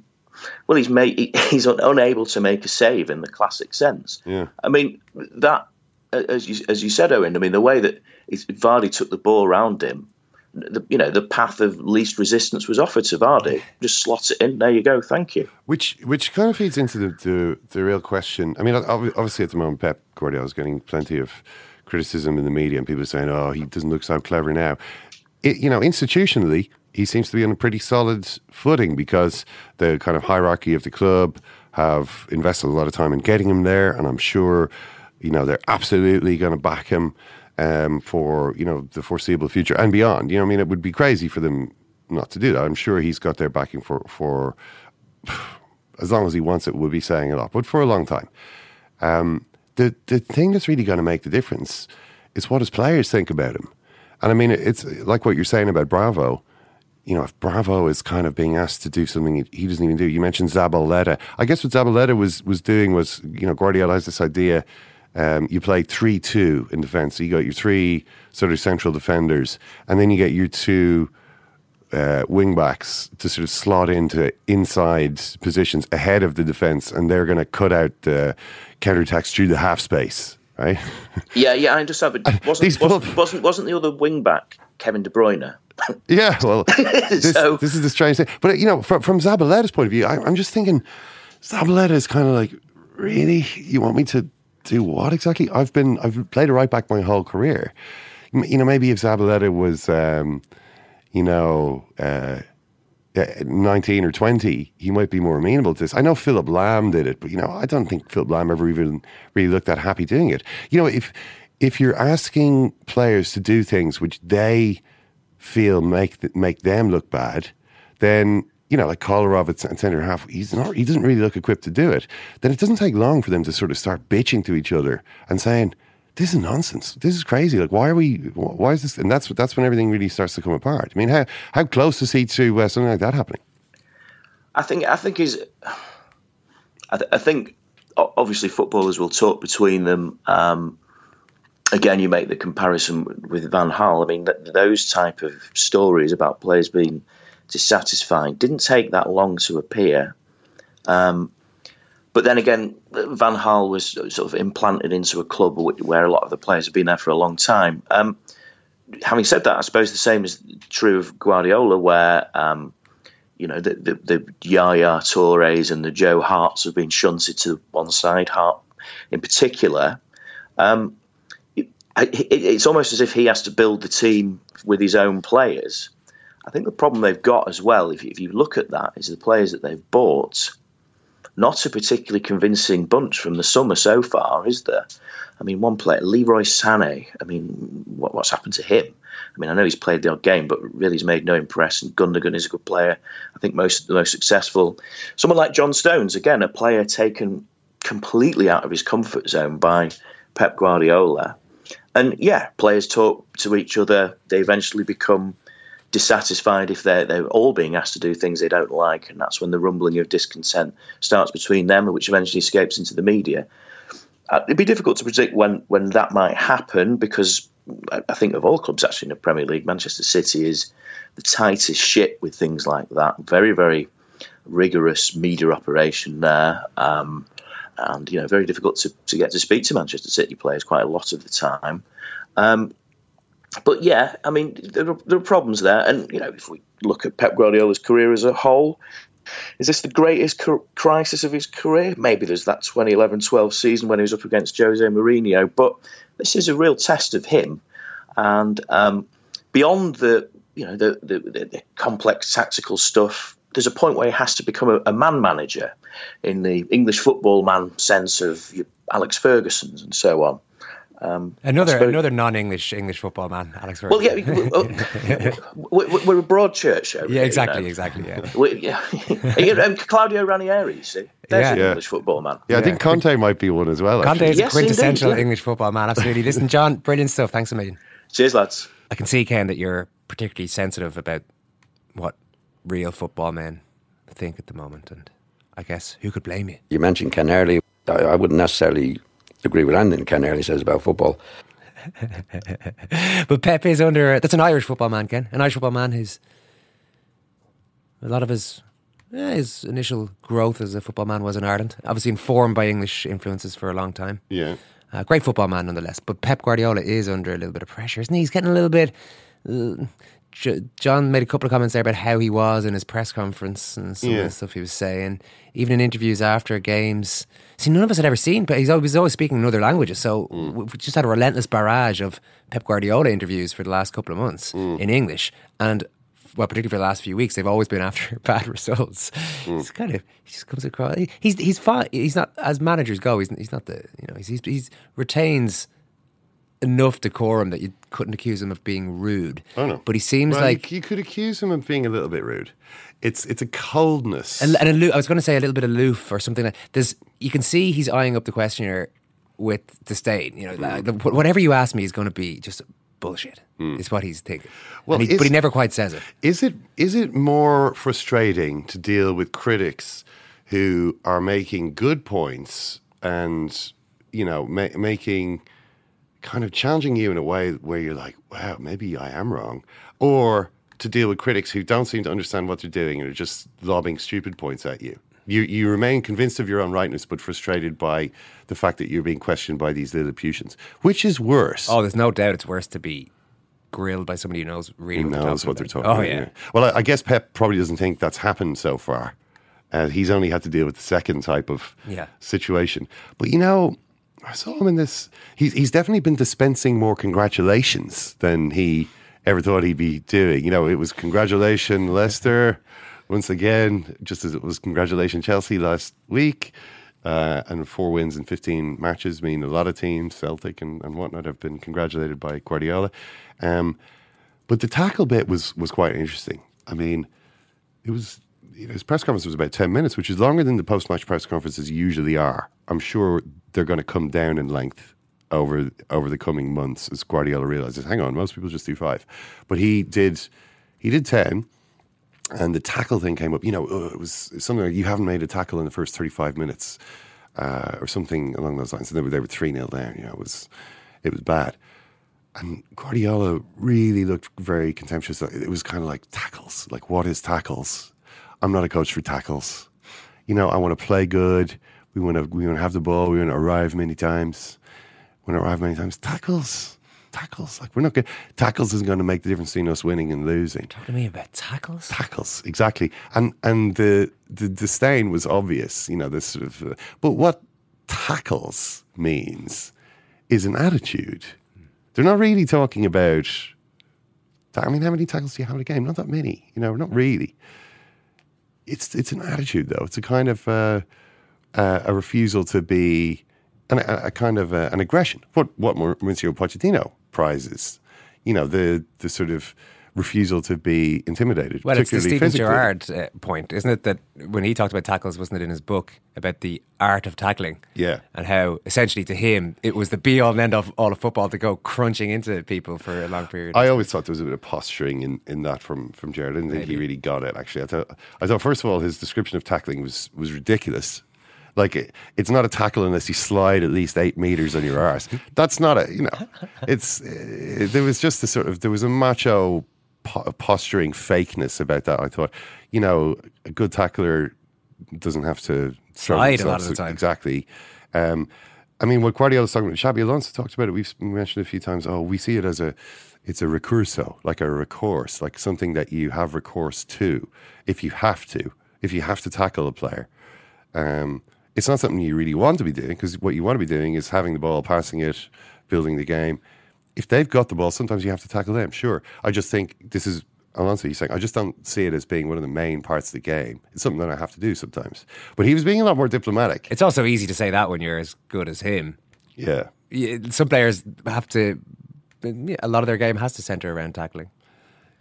well, he's made, he's unable to make a save in the classic sense. Yeah. I mean that, as you as you said, Eoin. I mean the way that Vardy took the ball around him the, you know the path of least resistance was offered to Vardy. Just slot it in. There you go. Thank you. Which which kind of feeds into the the, the real question. I mean, obviously at the moment, Pep Guardiola is getting plenty of criticism in the media, and people saying, "Oh, he doesn't look so clever now." It, you know, institutionally, he seems to be on a pretty solid footing because the kind of hierarchy of the club have invested a lot of time in getting him there, and I'm sure, you know, they're absolutely going to back him um, for you know the foreseeable future and beyond. You know, I mean, it would be crazy for them not to do that. I'm sure he's got their backing for for as long as he wants it. We'll be saying a lot, but for a long time. Um, the the thing that's really going to make the difference is what his players think about him. And I mean, it's like what you're saying about Bravo. You know, if Bravo is kind of being asked to do something he doesn't even do. You mentioned Zabaleta. I guess what Zabaleta was was doing was, you know, Guardiola has this idea um, you play 3 2 in defence. So you got your three sort of central defenders, and then you get your two uh, wing backs to sort of slot into inside positions ahead of the defence, and they're going to cut out the counter attacks through the half space, right? Yeah, yeah, I understand. But wasn't, wasn't, wasn't, wasn't the other wing back Kevin De Bruyne? Yeah, well, this, So- this is the strange thing. But you know, from, from Zabaleta's point of view, I, I'm just thinking, Zabaleta is kind of like, really, you want me to do what exactly? I've been, I've played a right back my whole career. You know, maybe if Zabaleta was, um, you know, uh, uh, 19 or 20, he might be more amenable to this. I know Philipp Lahm did it, but you know, I don't think Philipp Lahm ever even really looked that happy doing it. You know, if if you're asking players to do things which they feel make th- make them look bad, then you know, like Kolarov cen- centre half, he's not he doesn't really look equipped to do it. Then it doesn't take long for them to sort of start bitching to each other and saying, "This is nonsense. This is crazy. Like, why are we? Why is this?" And that's that's when everything really starts to come apart. I mean, how how close is he to uh, something like that happening? I think I think is I, th- I think obviously footballers will talk between them. Um, again, you make the comparison with Van Gaal. I mean, th- those type of stories about players being dissatisfied didn't take that long to appear. Um, but then again, Van Gaal was sort of implanted into a club where a lot of the players have been there for a long time. Um, having said that, I suppose the same is true of Guardiola, where um, you know the, the the Yaya Tourés and the Joe Harts have been shunted to one side. Hart, in particular, um, it, it, it's almost as if he has to build the team with his own players. I think the problem they've got as well, if you, if you look at that, is the players that they've bought. Not a particularly convincing bunch from the summer so far, is there? I mean, one player, Leroy Sané. I mean, what, what's happened to him? I mean, I know he's played the odd game, but really he's made no impression. Gundogan is a good player. I think most the most successful. Someone like John Stones, again, a player taken completely out of his comfort zone by Pep Guardiola. And yeah, players talk to each other. They eventually become dissatisfied if they're they're all being asked to do things they don't like, and that's when the rumbling of discontent starts between them, which eventually escapes into the media. Uh, it'd be difficult to predict when when that might happen because I, I think of all clubs actually in the Premier League, Manchester City is the tightest ship with things like that. Very very rigorous media operation there. Um, and you know, very difficult to, to get to speak to Manchester City players quite a lot of the time. Um, but yeah, I mean, there are, there are problems there, and you know, if we look at Pep Guardiola's career as a whole, is this the greatest cr- crisis of his career? Maybe there's that 2011-12 season when he was up against Jose Mourinho, but this is a real test of him, and um, beyond the you know the, the, the, complex tactical stuff. There's a point where he has to become a, a man manager in the English football man sense of Alex Ferguson's and so on. Um, Another suppose- another non-English English football man, Alex. well, yeah, we- we- we're a broad church over yeah, here, you exactly, know. exactly. Yeah, We- yeah. You um, Claudio Ranieri, you see, there's Yeah. an Yeah. English football man. Yeah, I think Conte might be one as well. Conte actually. is a quintessential indeed, yeah. English football man. Absolutely. Listen, John, brilliant stuff. Thanks a million. Cheers, lads. I can see, Ken, that you're particularly sensitive about what real football men think at the moment, and I guess who could blame you? You mentioned Ken Early. I, I wouldn't necessarily agree with anything Ken Early says about football. But Pep is under. That's an Irish football man, Ken. An Irish football man who's a lot of his yeah, his initial growth as a football man was in Ireland. Obviously informed by English influences for a long time. Yeah. Uh, great football man nonetheless. But Pep Guardiola is under a little bit of pressure, isn't he? He's getting a little bit. Uh, J- John made a couple of comments there about how he was in his press conference and some Yeah. of the stuff he was saying, even in interviews after games. See, none of us had ever seen, but he's always, always speaking in other languages. So mm. we've just had a relentless barrage of Pep Guardiola interviews for the last couple of months mm. in English, and well, particularly for the last few weeks, they've always been after bad results. Mm. It's kind of he just comes across. He's he's fine. He's not as managers go. He's he's not the you know he's he's, he's retains enough decorum that you couldn't accuse him of being rude. Oh no. But he seems Well, like you, could accuse him of being a little bit rude. It's it's a coldness. And, and aloof, I was going to say a little bit aloof or something like. There's you can see he's eyeing up the questioner with disdain. You know, like, whatever you ask me is going to be just bullshit. Hmm. Is what he's thinking. Well, he- is- but he never quite says it. Is it is it more frustrating to deal with critics who are making good points and you know ma- making kind of challenging you in a way where you're like, wow, maybe I am wrong, or to deal with critics who don't seem to understand what they're doing and are just lobbing stupid points at you. You you remain convinced of your own rightness, but frustrated by the fact that you're being questioned by these Lilliputians. Which is worse? Oh, there's no doubt it's worse to be grilled by somebody who knows really Who what, knows they're what they're talking talking about. about. Oh yeah. Well, I, I guess Pep probably doesn't think that's happened so far. Uh, he's only had to deal with the second type of Yeah. situation. But you know, I saw him in this. He's he's definitely been dispensing more congratulations than he ever thought he'd be doing. You know, it was congratulation Leicester once again, just as it was congratulation Chelsea last week. Uh, and four wins in 15 matches mean a lot of teams, Celtic and, and whatnot, have been congratulated by Guardiola. Um, but the tackle bit was was quite interesting. I mean, it was you know, his press conference was about 10 minutes, which is longer than the post match press conferences usually are. I'm sure they're going to come down in length over over the coming months as Guardiola realizes, hang on, most people just do five. But he did he did 10 and the tackle thing came up. You know, uh, it was something like you haven't made a tackle in the first 35 minutes uh, or something along those lines. And they were, they were 3 0 down. You know, it was, it was bad. And Guardiola really looked very contemptuous. It was kind of like tackles. Like, what is tackles? I'm not a coach for tackles. You know, I want to play good. We want to we want to have the ball. We want to arrive many times. We want to arrive many times. Tackles, tackles. Like we're not good. Tackles isn't going to make the difference between us winning and losing. Talk to me about tackles. Tackles, exactly. And and the the disdain was obvious. You know, this sort of. Uh, but what tackles means is an attitude. They're not really talking about. I mean, how many tackles do you have in a game? Not that many. You know, not really. It's it's an attitude though. It's a kind of uh, uh, a refusal to be, an, a, a kind of uh, an aggression. What what Mauricio Pochettino prizes, you know, the the sort of refusal to be intimidated. Well, it's the Stephen physically. Gerrard uh, point, isn't it? That when he talked about tackles, wasn't it in his book about the art of tackling? Yeah. And how essentially to him it was the be all and end of all of football to go crunching into people for a long period. I always thought there was a bit of posturing in, in that from from Gerrard. I didn't think he really got it. Actually, I thought I thought first of all his description of tackling was was ridiculous. Like it, it's not a tackle unless you slide at least eight meters on your arse. That's not a you know. It's uh, there was just a sort of there was a macho po- posturing fakeness about that. I thought you know a good tackler doesn't have to Slide a lot of the time. Exactly. Um, I mean, what Guardiola's talking about, Xabi Alonso talked about it. We've mentioned it a few times. Oh, we see it as a, it's a recurso, like a recourse, like something that you have recourse to if you have to, if you have to tackle a player. Um, it's not something you really want to be doing because what you want to be doing is having the ball, passing it, building the game. If they've got the ball, sometimes you have to tackle them. Sure, I just think this is Alonso. He's saying I just don't see it as being one of the main parts of the game. It's something that I have to do sometimes. But he was being a lot more diplomatic. It's also easy to say that when you're as good as him. Yeah. Some players have to. A lot of their game has to centre around tackling.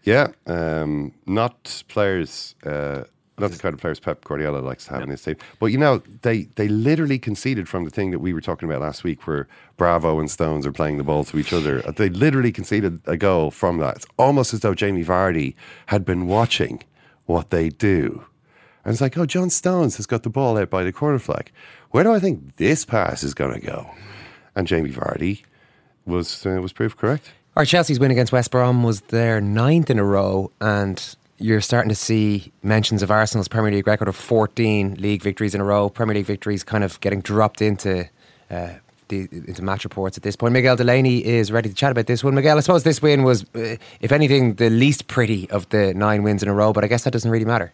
Yeah, um, not players, uh, not the kind of players Pep Guardiola likes to have in his team. But you know, they they literally conceded from the thing that we were talking about last week, where Bravo and Stones are playing the ball to each other. They literally conceded a goal from that. It's almost as though Jamie Vardy had been watching what they do. And it's like, oh, John Stones has got the ball out by the corner flag. Where do I think this pass is going to go? And Jamie Vardy was uh, was proved correct. Our Chelsea's win against West Brom was their ninth in a row, and you're starting to see mentions of Arsenal's Premier League record of 14 league victories in a row. Premier League victories kind of getting dropped into uh, the, into match reports at this point. Miguel Delaney is ready to chat about this one. Miguel, I suppose this win was, uh, if anything, the least pretty of the nine wins in a row, but I guess that doesn't really matter.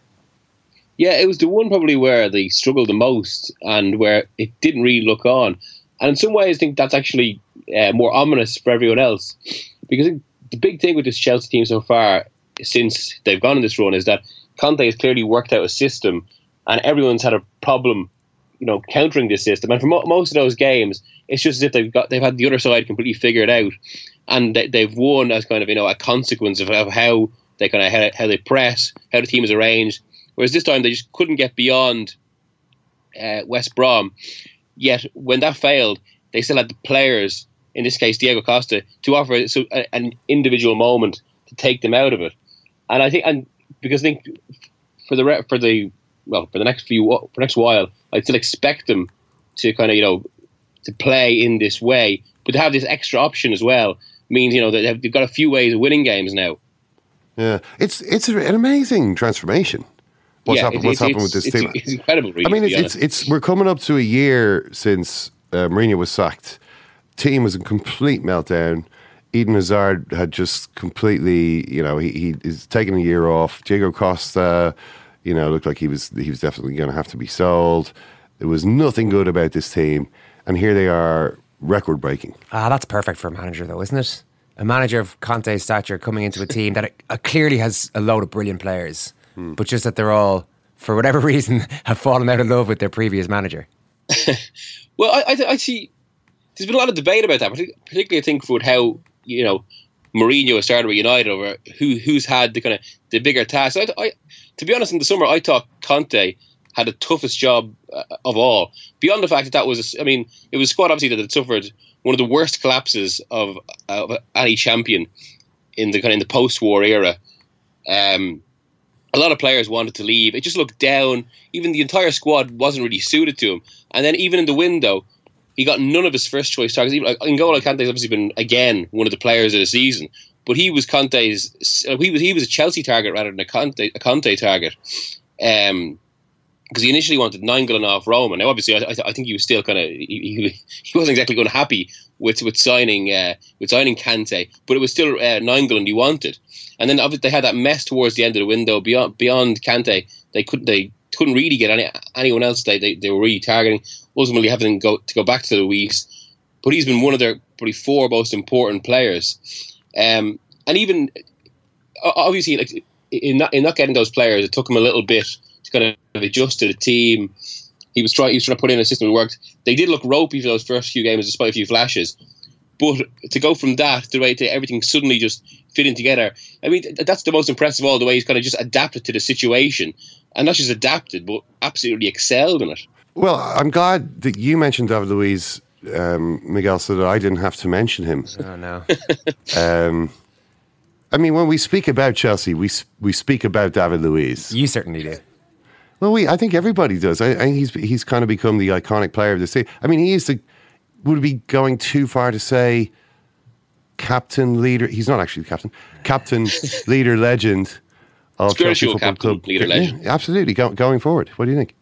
Yeah, it was the one probably where they struggled the most and where it didn't really look on. And in some ways, I think that's actually uh, more ominous for everyone else. Because the big thing with this Chelsea team so far, since they've gone on this run, is that Conte has clearly worked out a system and everyone's had a problem, you know, countering this system. And for mo- most of those games, it's just as if they've got they've had the other side completely figured out, and they, they've won as kind of you know a consequence of, of how they kind of how, how they press, how the team is arranged. Whereas this time they just couldn't get beyond uh, West Brom. Yet when that failed, they still had the players, in this case Diego Costa, to offer so, an individual moment to take them out of it. And I think, and because I think for the re- for the well for the next few for next while, I'd still expect them to kind of you know to play in this way, but to have this extra option as well means you know that they've, got a few ways of winning games now. Yeah, it's it's an amazing transformation. What's Yeah, happened? it- What's happened with this it's- team? it's incredible, really, I mean, it's, it's it's we're coming up to a year since uh, Mourinho was sacked. Team was a complete meltdown. Eden Hazard had just completely, you know, he he is taking a year off. Diego Costa, you know, looked like he was he was definitely going to have to be sold. There was nothing good about this team, and here they are, record breaking. Ah, that's perfect for a manager, though, isn't it? A manager of Conte's stature coming into a team that uh, clearly has a load of brilliant players, but just that they're all, for whatever reason, have fallen out of love with their previous manager. Well, I, I, I see. There's been a lot of debate about that, partic- particularly I think with how you know Mourinho started with United over who who's had the kind of the bigger task. I, I, to be honest, in the summer, I thought Conte had the toughest job uh, of all. Beyond the fact that that was, I mean, it was squad obviously that had suffered one of the worst collapses of, of any champion in the kind of in the post-war era. Um, a lot of players wanted to leave. It just looked down. Even the entire squad wasn't really suited to him. And then even in the window, he got none of his first choice targets. Even like, N'Golo obviously been again one of the players of the season, but he was Conte's. He was he was a Chelsea target rather than a Conte a target. Um, because he initially wanted Nainggolan off Roma. Now, obviously, I, I, think he was still kind of he, he, wasn't exactly going to happy with with signing uh, with signing Kante, but it was still uh, Nainggolan he wanted. And then obviously they had that mess towards the end of the window beyond beyond Kante. They couldn't they couldn't really get any, anyone else they, they they were really targeting. Ultimately, having to go to go back to the Luiz, but he's been one of their probably four most important players. Um, and even obviously, like in not in not getting those players, it took him a little bit to kind of adjust to the team. He was trying. He was trying to put in a system that worked. They did look ropey for those first few games, despite a few flashes. But to go from that to the way to everything suddenly just fitting together, I mean, that's the most impressive all. The way he's kind of just adapted to the situation, and not just adapted, but absolutely excelled in it. Well, I'm glad that you mentioned David Luiz, um, Miguel, so that I didn't have to mention him. Oh no. Um, I mean, when we speak about Chelsea, we we speak about David Luiz. You certainly do. Well, we I think everybody does. I, I think he's he's kind of become the iconic player of the team. I mean, he is the. Would be going too far to say captain, leader? He's not actually the captain. Captain, leader, legend of Chelsea Football captain, Club. leader, Yeah, legend. absolutely. Go, going forward, what do you think?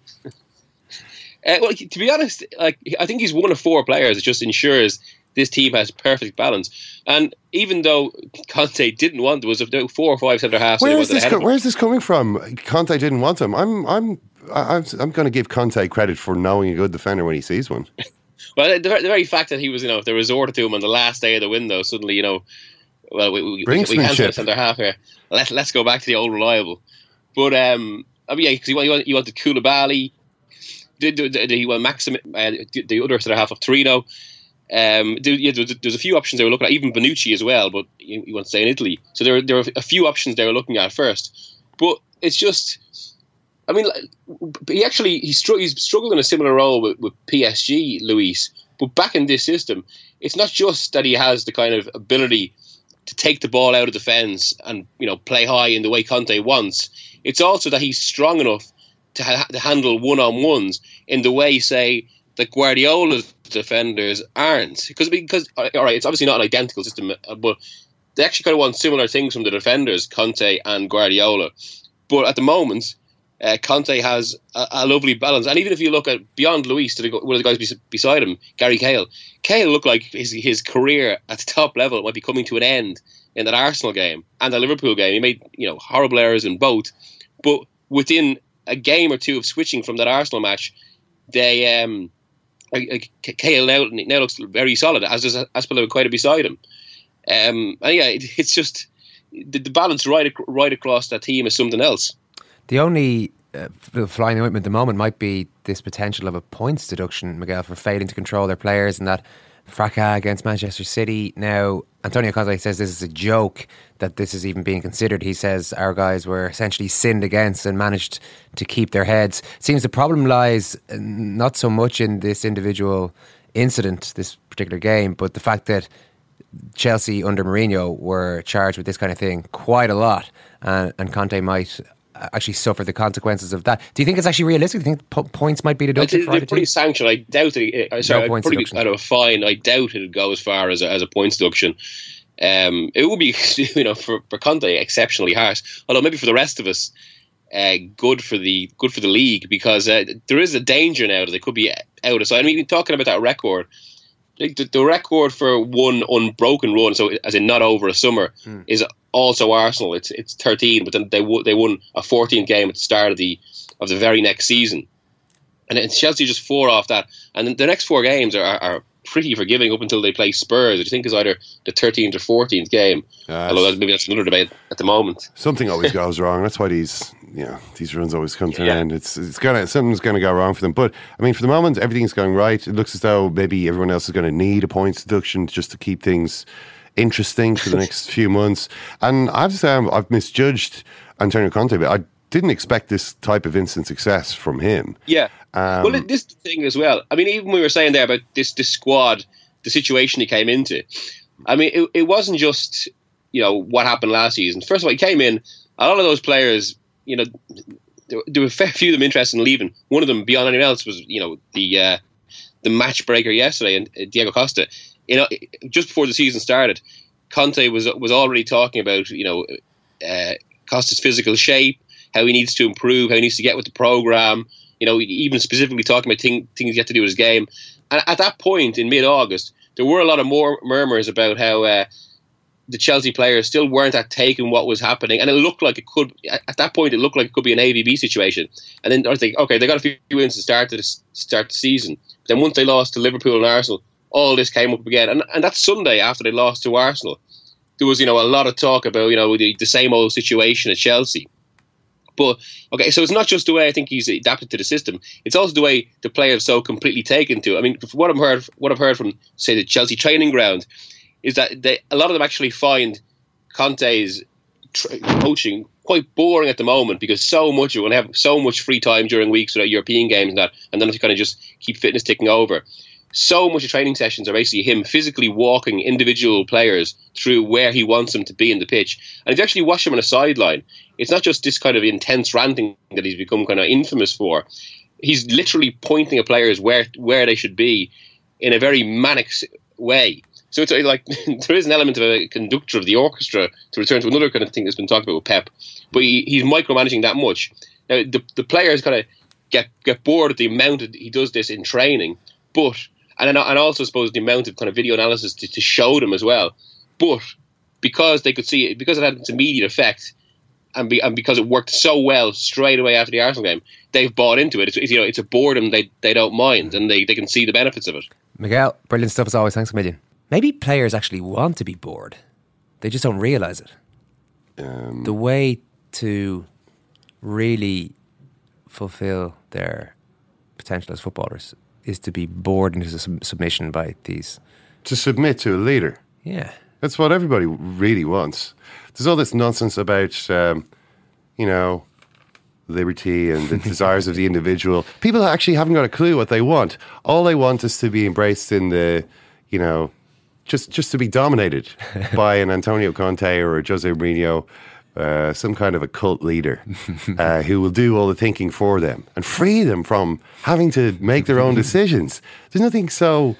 Uh, well, to be honest, like I think he's one of four players that just ensures this team has perfect balance. And even though Conte didn't want, there was four or five centre halves. Where is this? Co- where's this coming from? Conte didn't want him. I'm I'm I'm, I'm going to give Conte credit for knowing a good defender when he sees one. Well, the, the very fact that he was, you know, they resorted to him on the last day of the window, suddenly, you know, well, we, we, we can't Brinksmanship. centre half here. Let, let's go back to the old reliable. But um, I mean, yeah, because you, want, you, want, you wanted Koulibaly, the, the, the, well, Maxim, uh, the, the other centre half of Torino. Um, yeah, there, was- a few options they were looking at, even Bonucci as well, but you, you want to stay in Italy. So there, there were a few options they were looking at first. But it's just, I mean, he actually he str- he's struggled in a similar role with, with PSG, Luiz. But back in this system, it's not just that he has the kind of ability to take the ball out of defence and you know play high in the way Conte wants. It's also that he's strong enough to, ha- to handle one on ones in the way, say, that Guardiola's defenders aren't. Because because all right, it's obviously not an identical system, uh, but they actually kind of want similar things from the defenders, Conte and Guardiola. But at the moment, uh, Conte has a, a lovely balance. And even if you look at beyond Luiz to the, one of the guys bes- beside him, Gary Cahill, Cahill looked like his, his career at the top level might be coming to an end in that Arsenal game and the Liverpool game. He made you know horrible errors in both, but within a game or two of switching from that Arsenal match, they um, like, like, K- Cahill now, looks very solid, as does Azpilicueta beside him. Um, and yeah, it, it's just the, the balance right right across that team is something else. The only uh, flying ointment at the moment might be this potential of a points deduction, Miguel, for failing to control their players and that fracas against Manchester City. Now, Antonio Conte says this is a joke that this is even being considered. He says our guys were essentially sinned against and managed to keep their heads. Seems the problem lies uh, not so much in this individual incident, this particular game, but the fact that Chelsea under Mourinho were charged with this kind of thing quite a lot, uh, and Conte might actually suffer the consequences of that. Do you think it's actually realistic? Do you think po- points might be deducted They're pretty sanctioned. I doubt it. Uh, sorry, points probably deduction. out of a fine. I doubt it'd go as far as a, as a points deduction. Um, it would be, you know, for, for Conte exceptionally harsh. Although maybe for the rest of us, uh, good for the good for the league because uh, there is a danger now that they could be out of sight. I mean, talking about that record, like the, the record for one unbroken run, so as in not over a summer, Hmm. is also Arsenal. It's it's thirteen, but then they wo- they won a 14 game at the start of the of the very next season, and then Chelsea just four off that, and then the next four games are, are, pretty forgiving up until they play Spurs, which I think is either the 13th or 14th game. Although maybe that's another debate at the moment. Something always goes wrong. That's why these, you know, these runs always come to Yeah. an end. It's it's gonna something's gonna go wrong for them. But I mean, for the moment, everything's going right. It looks as though maybe everyone else is going to need a points deduction just to keep things interesting for the next few months. And I've to say, I'm- I've misjudged Antonio Conte, but I didn't expect this type of instant success from him. Yeah. Um, well, this thing as well. I mean, even we were saying there about this this squad, the situation he came into. I mean, it, it wasn't just you know what happened last season. First of all, he came in. A lot of those players, you know, there, there were a fair few of them interested in leaving. One of them, beyond anyone else, was you know the uh, the match breaker yesterday, and uh, Diego Costa. You know, just before the season started, Conte was was already talking about you know uh, Costa's physical shape, how he needs to improve, how he needs to get with the program. You know, even specifically talking about thing, things he had to do with his game. And at that point in mid August, there were a lot of more murmurs about how uh, the Chelsea players still weren't at taking what was happening, and it looked like it could. At at that point, it looked like it could be an AVB situation. And then I thinking, okay, they got a few wins to start the, start the season. Then once they lost to Liverpool and Arsenal, all this came up again. And and that Sunday after they lost to Arsenal, there was you know a lot of talk about you know the, the same old situation at Chelsea. But okay, so it's not just the way I think he's adapted to the system; it's also the way the players so completely taken to. I mean, what I've heard, what I've heard from say the Chelsea training ground is that they, a lot of them actually find Conte's tr- coaching quite boring at the moment because so much going to have so much free time during weeks without European games and that, and then if you kind of just keep fitness ticking over. So much of training sessions are basically him physically walking individual players through where he wants them to be in the pitch. And if you actually watch him on a sideline, it's not just this kind of intense ranting that he's become kind of infamous for. He's literally pointing at players where where they should be in a very manic way. So it's uh, like there is an element of a conductor of the orchestra to return to another kind of thing that's been talked about with Pep, but he, he's micromanaging that much. Now the the players kind of get get bored at the amount that he does this in training, but and then, and also I suppose the amount of kind of video analysis to, to show them as well. But because they could see it, because it had its immediate effect, and, be, and because it worked so well straight away after the Arsenal game, they've bought into it. It's, it's, you know, it's a boredom they, they don't mind, and they, they can see the benefits of it. Miguel, brilliant stuff as always. Thanks a million. Maybe players actually want to be bored. They just don't realise it. Um, the way to really fulfill their potential as footballers is to be bored into sub- submission by these. to submit to a leader. Yeah. That's what everybody really wants. There's all this nonsense about, um, you know, liberty and the desires of the individual. People actually haven't got a clue what they want. All they want is to be embraced in the, you know, just just to be dominated by an Antonio Conte or a Jose Mourinho, uh, some kind of a cult leader uh, who will do all the thinking for them and free them from having to make their own decisions. There's nothing so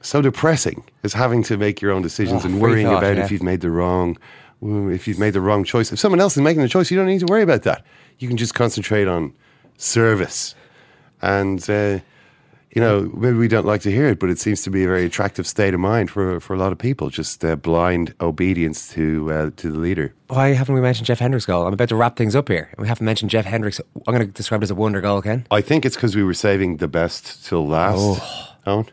so depressing as having to make your own decisions Oh, and worrying thought, about yeah. if you've made the wrong if you've made the wrong choice. If someone else is making the choice, you don't need to worry about that. You can just concentrate on service. And uh, you know, maybe we don't like to hear it, but it seems to be a very attractive state of mind for for a lot of people. Just uh, blind obedience to uh, to the leader. Why haven't we mentioned Jeff Hendrick's goal? I'm about to wrap things up here. We haven't mentioned Jeff Hendricks. I'm going to describe it as a wonder goal, Ken. I think it's because we were saving the best till last. Oh. Eoin?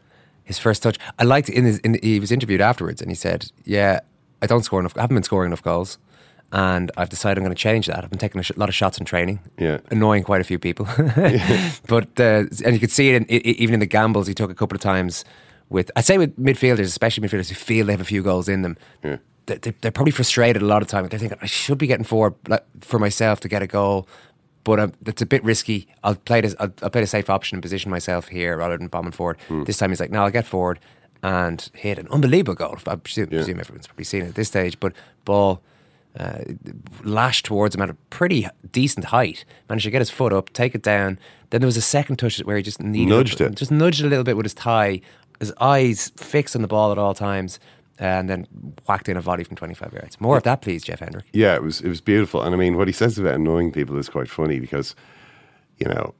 His first touch. I liked in his. In, he was interviewed afterwards, and he said, "Yeah, I don't score enough. I haven't been scoring enough goals, and I've decided I'm going to change that. I've been taking a sh- lot of shots in training, Yeah. annoying quite a few people. but uh, and you could see it in, i- i- even in the gambles he took a couple of times. With I'd say with midfielders, especially midfielders who feel they have a few goals in them, Yeah. they, they're probably frustrated a lot of time. They're thinking I should be getting forward like, for myself to get a goal, but um, it's a bit risky. I'll play this. I'll, I'll play the safe option and position myself here rather than bombing forward. This time he's like, no, I'll get forward and hit an unbelievable goal. I presume, presume everyone's probably seen it at this stage, but ball uh, lashed towards him at a pretty decent height. Managed to get his foot up, take it down. Then there was a second touch where he just needed Nudged it. just nudged it a little bit with his thigh. His eyes fixed on the ball at all times, and then whacked in a volley from 25 yards. More of that, please, Jeff Hendrick. Yeah, it was it was beautiful, and I mean, what he says about annoying people is quite funny because, you know,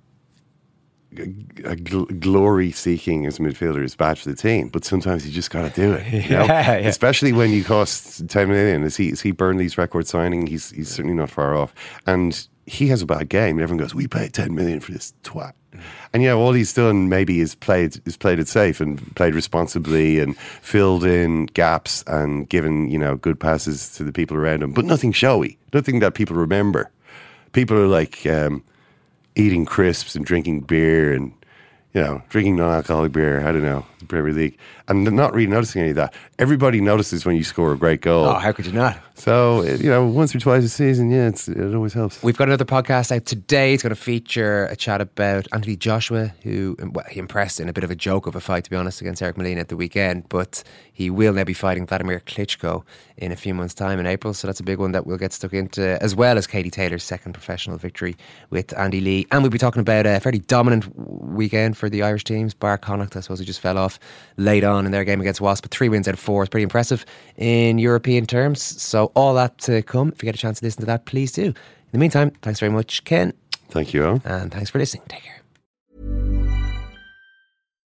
a gl- glory seeking as a midfielder is bad for the team, but sometimes you just got to do it. You know? Yeah, yeah. Especially when you cost ten million. Is he is he Burnley's record signing? He's he's certainly not far off, and he has a bad game, everyone goes, "We paid ten million for this twat." And yeah, all he's done maybe is played is played it safe and played responsibly and filled in gaps and given you know good passes to the people around him, but nothing showy, nothing that people remember. People are like um, eating crisps and drinking beer and you know drinking non-alcoholic beer. I don't know the Premier League. I'm not really noticing any of that. Everybody notices when you score a great goal. Oh, how could you not? So you know, once or twice a season, yeah, it's, it always helps. We've got another podcast out today. It's going to feature a chat about Anthony Joshua, who um, well, he impressed in a bit of a joke of a fight, to be honest, against Eric Molina at the weekend. But he will now be fighting Vladimir Klitschko in a few months' time in April. So that's a big one that we'll get stuck into, as well as Katie Taylor's second professional victory with Andy Lee. And we'll be talking about a fairly dominant weekend for the Irish teams. Bar Connacht, I suppose, he just fell off late on in their game against Wasp, but three wins out of four is pretty impressive in European terms. So all that to come. If you get a chance to listen to that, please do. In the meantime, thanks very much, Ken. Thank you, Eoin. And thanks for listening. Take care.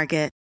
Market.